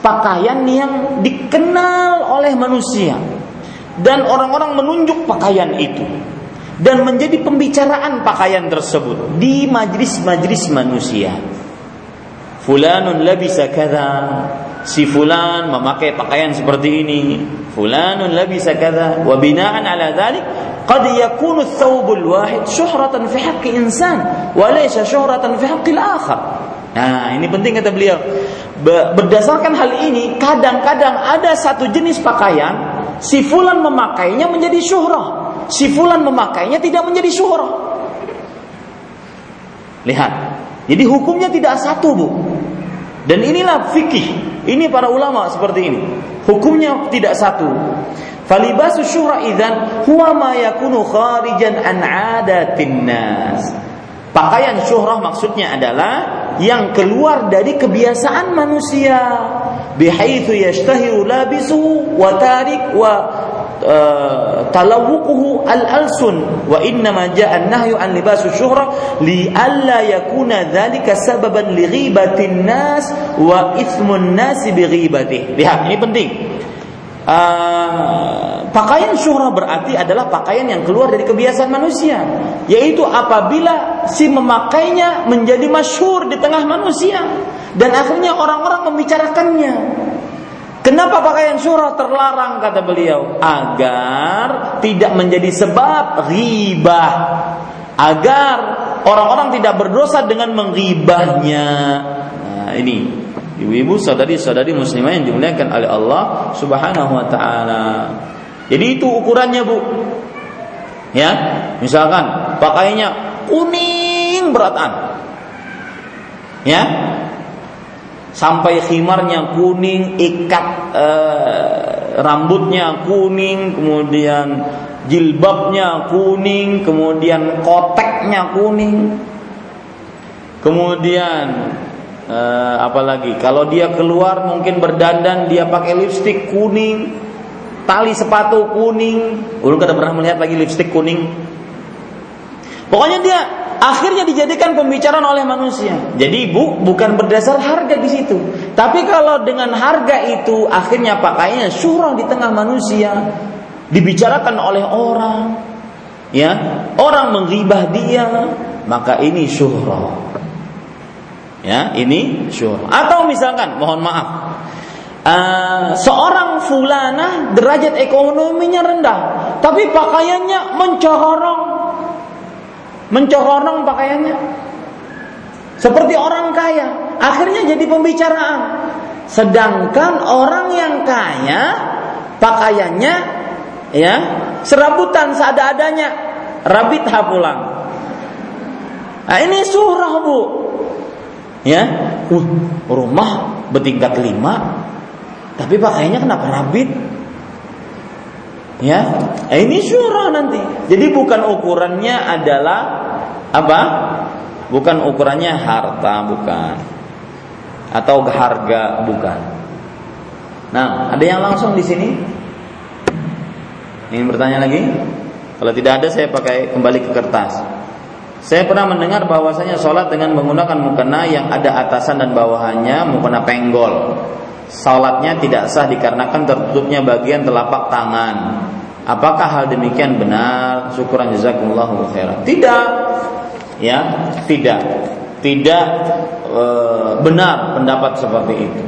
pakaian yang dikenal oleh manusia dan orang-orang menunjuk pakaian itu dan menjadi pembicaraan pakaian tersebut di majlis-majlis manusia. Fulanun labisa kada, si fulan memakai pakaian seperti ini. Fulanun labisa kada wa bina'an ala dhalik qad yakunu thawbul wahid syuhratan fi haqqi insan wa laysa syuhratan fi haqqi al-akhar. Nah, ini penting kata beliau. Berdasarkan hal ini, kadang-kadang ada satu jenis pakaian Si fulan memakainya menjadi syuhrah. Si fulan memakainya tidak menjadi syuhrah. Lihat. Jadi hukumnya tidak satu, Bu. Dan inilah fikih. Ini para ulama seperti ini. Hukumnya tidak satu. Falibasu syuhra idzan huwa ma yakunu kharijan an 'adatin nas. Pakaian syuhrah maksudnya adalah yang keluar dari kebiasaan manusia bihaitsu yashtahiru labisuhu wa tarik wa talawuquhu al-alsun wa innama jaa an-nahyu an libasu syuhra li alla yakuna dhalika sababan li ghibatin nas wa ithmun nas bi ghibatihi lihat ini penting. Uh, pakaian syuhrah berarti adalah pakaian yang keluar dari kebiasaan manusia yaitu apabila si memakainya menjadi masyhur di tengah manusia dan akhirnya orang-orang membicarakannya Kenapa pakaian syuhrah terlarang kata beliau? Agar tidak menjadi sebab ribah. Agar orang-orang tidak berdosa dengan menggibahnya. Nah, ini ibu-ibu saudari-saudari muslimah yang dimuliakan oleh Allah Subhanahu wa taala. Jadi itu ukurannya, Bu. Ya, misalkan pakainya kuning beratan. Ya. Sampai khimarnya kuning, ikat eh, rambutnya kuning, kemudian jilbabnya kuning, kemudian koteknya kuning. Kemudian uh, apalagi kalau dia keluar mungkin berdandan dia pakai lipstik kuning tali sepatu kuning. Ulun kada pernah melihat lagi lipstik kuning. Pokoknya dia akhirnya dijadikan pembicaraan oleh manusia. Jadi bu bukan berdasar harga di situ. Tapi kalau dengan harga itu akhirnya pakainya syurah di tengah manusia. Dibicarakan oleh orang. Ya orang menggibah dia maka ini syuhrah Ya, ini syuhr. Atau misalkan, mohon maaf, uh, seorang fulana derajat ekonominya rendah, tapi pakaiannya mencorong, mencorong pakaiannya. Seperti orang kaya, akhirnya jadi pembicaraan. Sedangkan orang yang kaya pakaiannya ya serabutan seada-adanya, rabit pulang. Nah, ini surah bu, ya uh, rumah bertingkat lima tapi pakainya kenapa rabit ya? Eh, ini syurah nanti. Jadi bukan ukurannya adalah apa? Bukan ukurannya harta bukan. Atau harga bukan. Nah ada yang langsung di sini? Ingin bertanya lagi? Kalau tidak ada saya pakai kembali ke kertas. Saya pernah mendengar bahwasanya sholat dengan menggunakan mukena yang ada atasan dan bawahannya mukena penggol. Sholatnya tidak sah dikarenakan tertutupnya bagian telapak tangan. Apakah hal demikian benar? Syukuran jazakumullahu khairan. Tidak. Ya, tidak. Tidak e, benar pendapat seperti itu.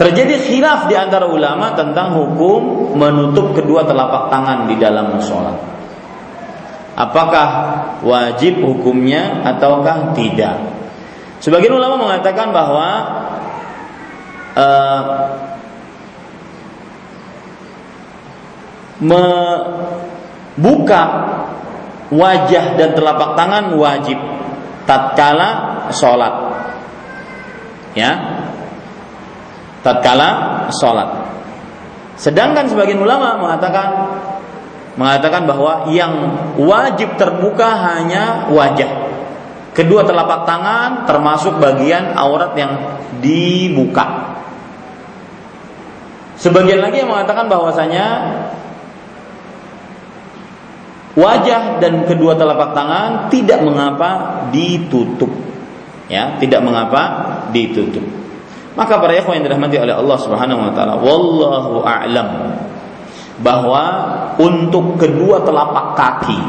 Terjadi khilaf di antara ulama tentang hukum menutup kedua telapak tangan di dalam sholat. Apakah wajib hukumnya ataukah tidak? Sebagian ulama mengatakan bahwa uh, membuka wajah dan telapak tangan wajib tatkala sholat. Ya. Tatkala sholat. Sedangkan sebagian ulama mengatakan mengatakan bahwa yang wajib terbuka hanya wajah. Kedua telapak tangan termasuk bagian aurat yang dibuka sebagian lagi yang mengatakan bahwasanya wajah dan kedua telapak tangan tidak mengapa ditutup. Ya tidak mengapa ditutup. Maka para ikhwan yang dirahmati oleh Allah Subhanahu wa taala wallahu a'lam bahwa untuk kedua telapak kaki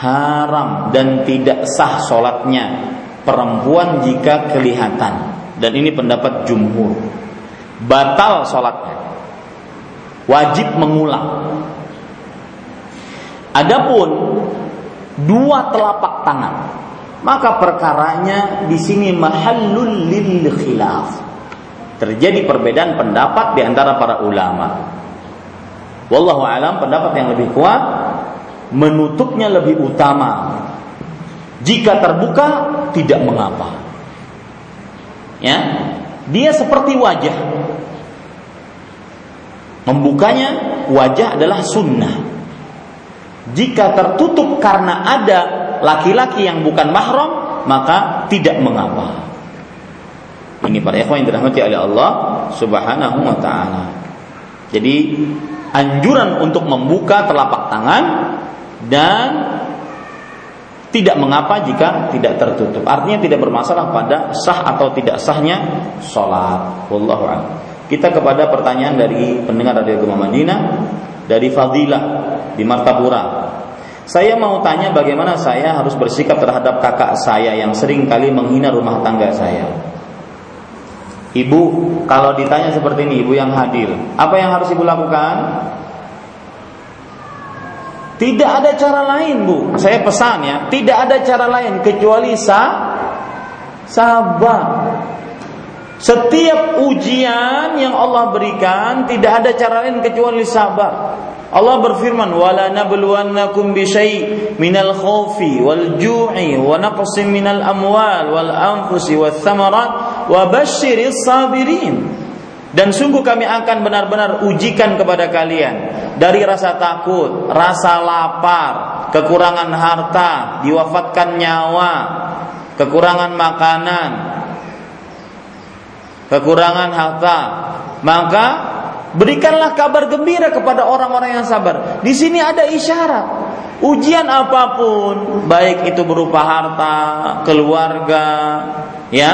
haram dan tidak sah sholatnya perempuan jika kelihatan. Dan ini pendapat jumhur. Batal sholatnya wajib mengulang Adapun dua telapak tangan, maka perkaranya di sini mahallul lil khilaf. Terjadi perbedaan pendapat di antara para ulama. Wallahu alam pendapat yang lebih kuat menutupnya lebih utama. Jika terbuka tidak mengapa. Ya, dia seperti wajah. Membukanya wajah adalah sunnah jika tertutup karena ada laki-laki yang bukan mahram, maka tidak mengapa. Ini para ikhwan yang dirahmati oleh Allah Subhanahu wa taala. Jadi anjuran untuk membuka telapak tangan dan tidak mengapa jika tidak tertutup. Artinya tidak bermasalah pada sah atau tidak sahnya sholat. Wallahu a'lam. Kita kepada pertanyaan dari pendengar radio Gema Madinah dari Fadilah di Martapura. Saya mau tanya bagaimana saya harus bersikap terhadap kakak saya yang sering kali menghina rumah tangga saya. Ibu, kalau ditanya seperti ini, ibu yang hadir, apa yang harus ibu lakukan? Tidak ada cara lain, Bu. Saya pesan ya, tidak ada cara lain kecuali sa sabar. Setiap ujian yang Allah berikan tidak ada cara lain kecuali sabar. Allah berfirman, "Wala nabluwannakum bi syai' minal khaufi wal ju'i wa naqsin minal amwal wal anfusi wath thamarat wa basyiris sabirin." Dan sungguh kami akan benar-benar ujikan kepada kalian dari rasa takut, rasa lapar, kekurangan harta, diwafatkan nyawa, kekurangan makanan, kekurangan harta, maka berikanlah kabar gembira kepada orang-orang yang sabar. Di sini ada isyarat. Ujian apa pun, baik itu berupa harta, keluarga, ya,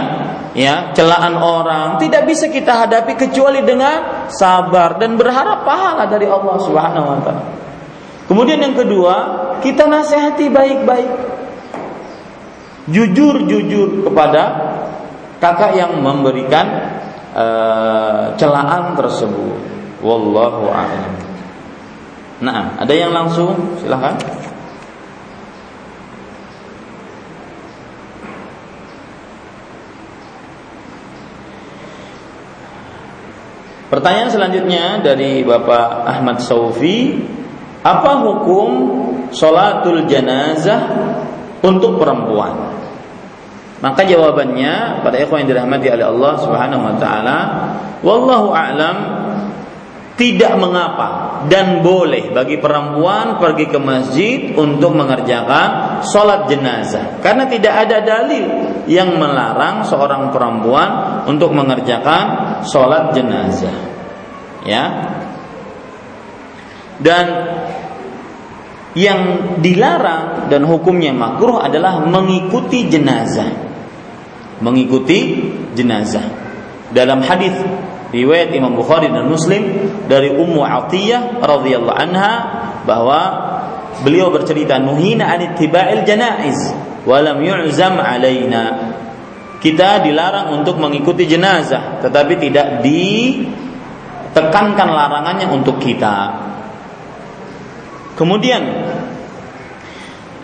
ya, celaan orang, tidak bisa kita hadapi kecuali dengan sabar dan berharap pahala dari Allah Subhanahu wa taala. Kemudian yang kedua, kita nasihati baik-baik. Jujur-jujur kepada kakak yang memberikan uh, celaan tersebut. Wallahu a'lam. Nah, ada yang langsung? Silahkan. Pertanyaan selanjutnya dari Bapak Ahmad Saufi, apa hukum sholatul janazah untuk perempuan? Maka jawabannya pada ikhwan yang dirahmati oleh Allah Subhanahu wa taala, wallahu a'lam tidak mengapa dan boleh bagi perempuan pergi ke masjid untuk mengerjakan sholat jenazah. Karena tidak ada dalil yang melarang seorang perempuan untuk mengerjakan sholat jenazah. Ya. Dan yang dilarang dan hukumnya makruh adalah mengikuti jenazah mengikuti jenazah. Dalam hadis riwayat Imam Bukhari dan Muslim dari Ummu Atiyah radhiyallahu anha bahwa beliau bercerita nuhina an ittiba'il janaiz wa lam yu'zam alaina. Kita dilarang untuk mengikuti jenazah tetapi tidak ditekankan larangannya untuk kita. Kemudian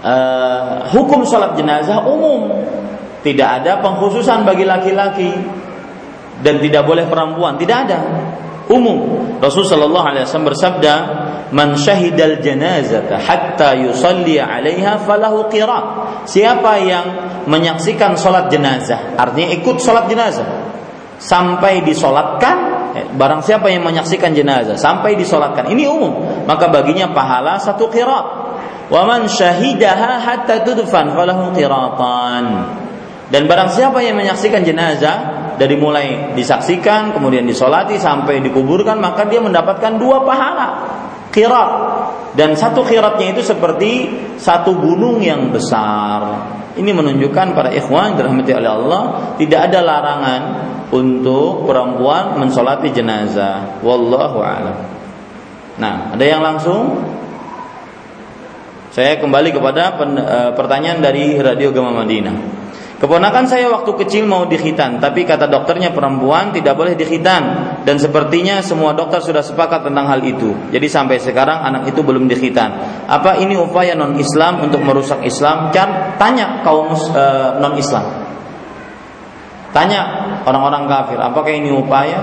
uh, hukum sholat jenazah umum, tidak ada pengkhususan bagi laki-laki dan tidak boleh perempuan, tidak ada umum. Rasul sallallahu alaihi wasallam bersabda, "Man syahidal janazata hatta yusalli 'alaiha falahu qirat." Siapa yang menyaksikan salat jenazah, artinya ikut salat jenazah sampai disolatkan, eh, barang siapa yang menyaksikan jenazah sampai disolatkan, ini umum, maka baginya pahala satu qirat. Wa man syahidaha hatta tudfan falahu qiratan. Dan barang siapa yang menyaksikan jenazah dari mulai disaksikan kemudian disolati sampai dikuburkan maka dia mendapatkan dua pahala. Khirat. Dan satu khiratnya itu seperti satu gunung yang besar. Ini menunjukkan para ikhwan dirahmati oleh Allah tidak ada larangan untuk perempuan mensolati jenazah. Wallahu a'lam. Nah ada yang langsung? Saya kembali kepada eh, pertanyaan dari Radio Gama Madinah Keponakan saya waktu kecil mau dikhitan, tapi kata dokternya perempuan tidak boleh dikhitan dan sepertinya semua dokter sudah sepakat tentang hal itu. Jadi sampai sekarang anak itu belum dikhitan. Apa ini upaya non Islam untuk merusak Islam? Kan tanya kaum uh, non Islam. Tanya orang-orang kafir, apakah ini upaya?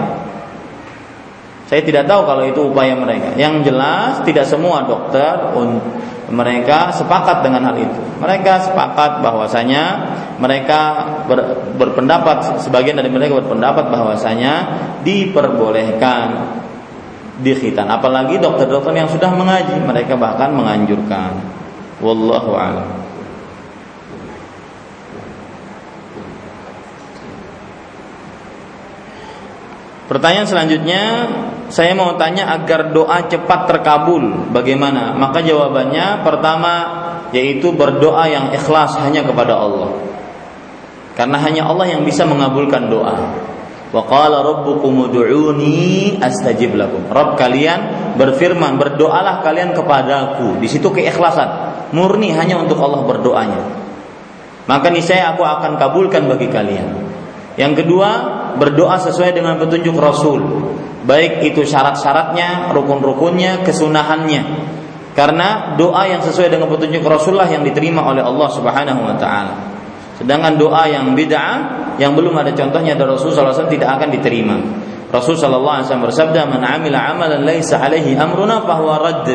Saya tidak tahu kalau itu upaya mereka. Yang jelas tidak semua dokter mereka sepakat dengan hal itu. Mereka sepakat bahwasanya mereka ber, berpendapat sebagian dari mereka berpendapat bahwasanya diperbolehkan dikhitan. Apalagi dokter-dokter yang sudah mengaji, mereka bahkan menganjurkan. Wallahu a'lam. Pertanyaan selanjutnya saya mau tanya agar doa cepat terkabul bagaimana? Maka jawabannya pertama yaitu berdoa yang ikhlas hanya kepada Allah. Karena hanya Allah yang bisa mengabulkan doa. Wa qala rabbukum ud'uni astajib lakum. Rabb kalian berfirman, berdoalah kalian kepadaku. Di situ keikhlasan, murni hanya untuk Allah berdoanya. Maka niscaya aku akan kabulkan bagi kalian. Yang kedua, berdoa sesuai dengan petunjuk Rasul. Baik itu syarat-syaratnya, rukun-rukunnya, kesunahannya. Karena doa yang sesuai dengan petunjuk Rasulullah yang diterima oleh Allah Subhanahu wa taala. Sedangkan doa yang bid'ah yang belum ada contohnya dari Rasul SAW tidak akan diterima. Rasul sallallahu alaihi wasallam bersabda, "Man 'amila 'amalan laisa 'alaihi amruna fahuwa radd."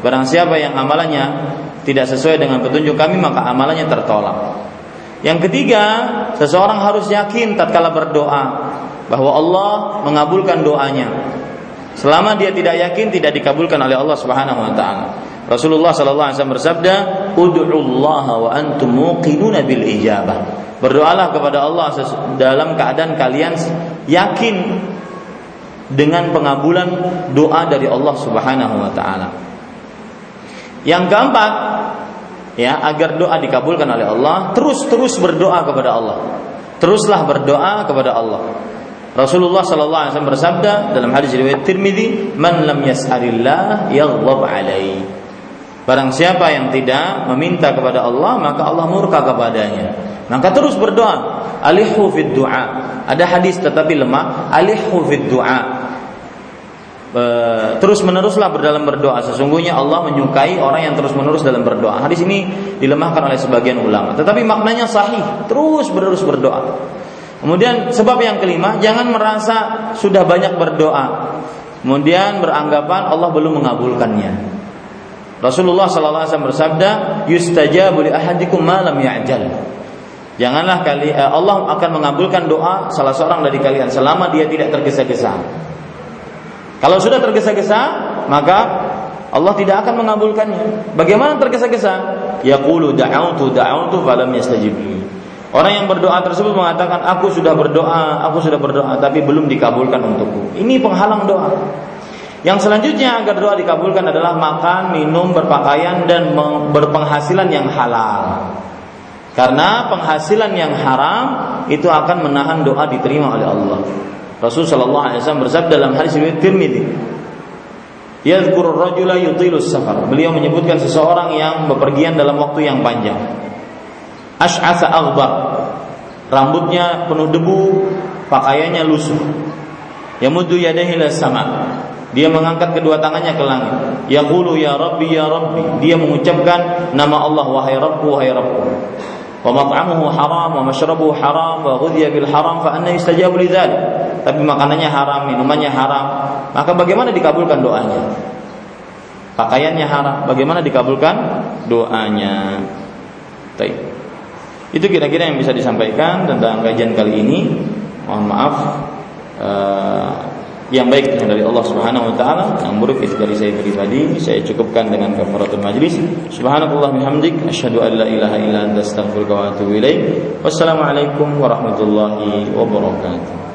Barang siapa yang amalannya tidak sesuai dengan petunjuk kami maka amalannya tertolak. Yang ketiga, seseorang harus yakin tatkala berdoa bahwa Allah mengabulkan doanya. Selama dia tidak yakin tidak dikabulkan oleh Allah Subhanahu wa taala. Rasulullah sallallahu alaihi wasallam bersabda, "Ud'ullaha wa antum muqinuna bil ijabah." Berdoalah kepada Allah dalam keadaan kalian yakin dengan pengabulan doa dari Allah Subhanahu wa taala. Yang keempat, ya agar doa dikabulkan oleh Allah terus terus berdoa kepada Allah teruslah berdoa kepada Allah Rasulullah sallallahu alaihi wasallam bersabda dalam hadis riwayat Tirmidzi man lam yas'alillah yaghdab alaihi Barang siapa yang tidak meminta kepada Allah maka Allah murka kepadanya. Maka terus berdoa. Alihu fid du'a. Ada hadis tetapi lemah. Alihu fid du'a terus meneruslah berdalam berdoa. Sesungguhnya Allah menyukai orang yang terus menerus dalam berdoa. Hadis ini dilemahkan oleh sebagian ulama, tetapi maknanya sahih. Terus menerus berdoa. Kemudian sebab yang kelima, jangan merasa sudah banyak berdoa, kemudian beranggapan Allah belum mengabulkannya. Rasulullah wasallam bersabda, "Yustajabu li ahadikum ma lam ya'jal." Janganlah kali eh, Allah akan mengabulkan doa salah seorang dari kalian selama dia tidak tergesa-gesa. Kalau sudah tergesa-gesa, maka Allah tidak akan mengabulkannya. Bagaimana tergesa-gesa? Yaqulu da'autu da'autu falam yastajib Orang yang berdoa tersebut mengatakan, "Aku sudah berdoa, aku sudah berdoa, tapi belum dikabulkan untukku." Ini penghalang doa. Yang selanjutnya agar doa dikabulkan adalah makan, minum, berpakaian dan berpenghasilan yang halal. Karena penghasilan yang haram itu akan menahan doa diterima oleh Allah. Rasul sallallahu alaihi bersabda dalam hadis riwayat Tirmidzi Yadhkuru rajula yutilus safar. Beliau menyebutkan seseorang yang bepergian dalam waktu yang panjang. Ash'asa aghbar. Rambutnya penuh debu, pakaiannya lusuh. Yamuddu yadayhi sama. Dia mengangkat kedua tangannya ke langit. Yaqulu ya Rabbi ya Rabbi. Dia mengucapkan nama Allah wahai Rabbku wahai Rabbku. Wa mat'amuhu haram wa mashrabuhu haram wa ghudhiya bil haram fa anna yustajabu. Tapi makanannya haram, minumannya haram. Maka bagaimana dikabulkan doanya? Pakaiannya haram, bagaimana dikabulkan doanya? Baik. Itu kira-kira yang bisa disampaikan tentang kajian kali ini. Mohon maaf uh, yang baik dari Allah Subhanahu wa taala, yang buruk itu dari saya pribadi. Saya cukupkan dengan kafaratul majlis. Subhanallah bihamdik asyhadu an la ilaha illa anta astaghfiruka wa atubu ilaik. Wassalamualaikum warahmatullahi wabarakatuh.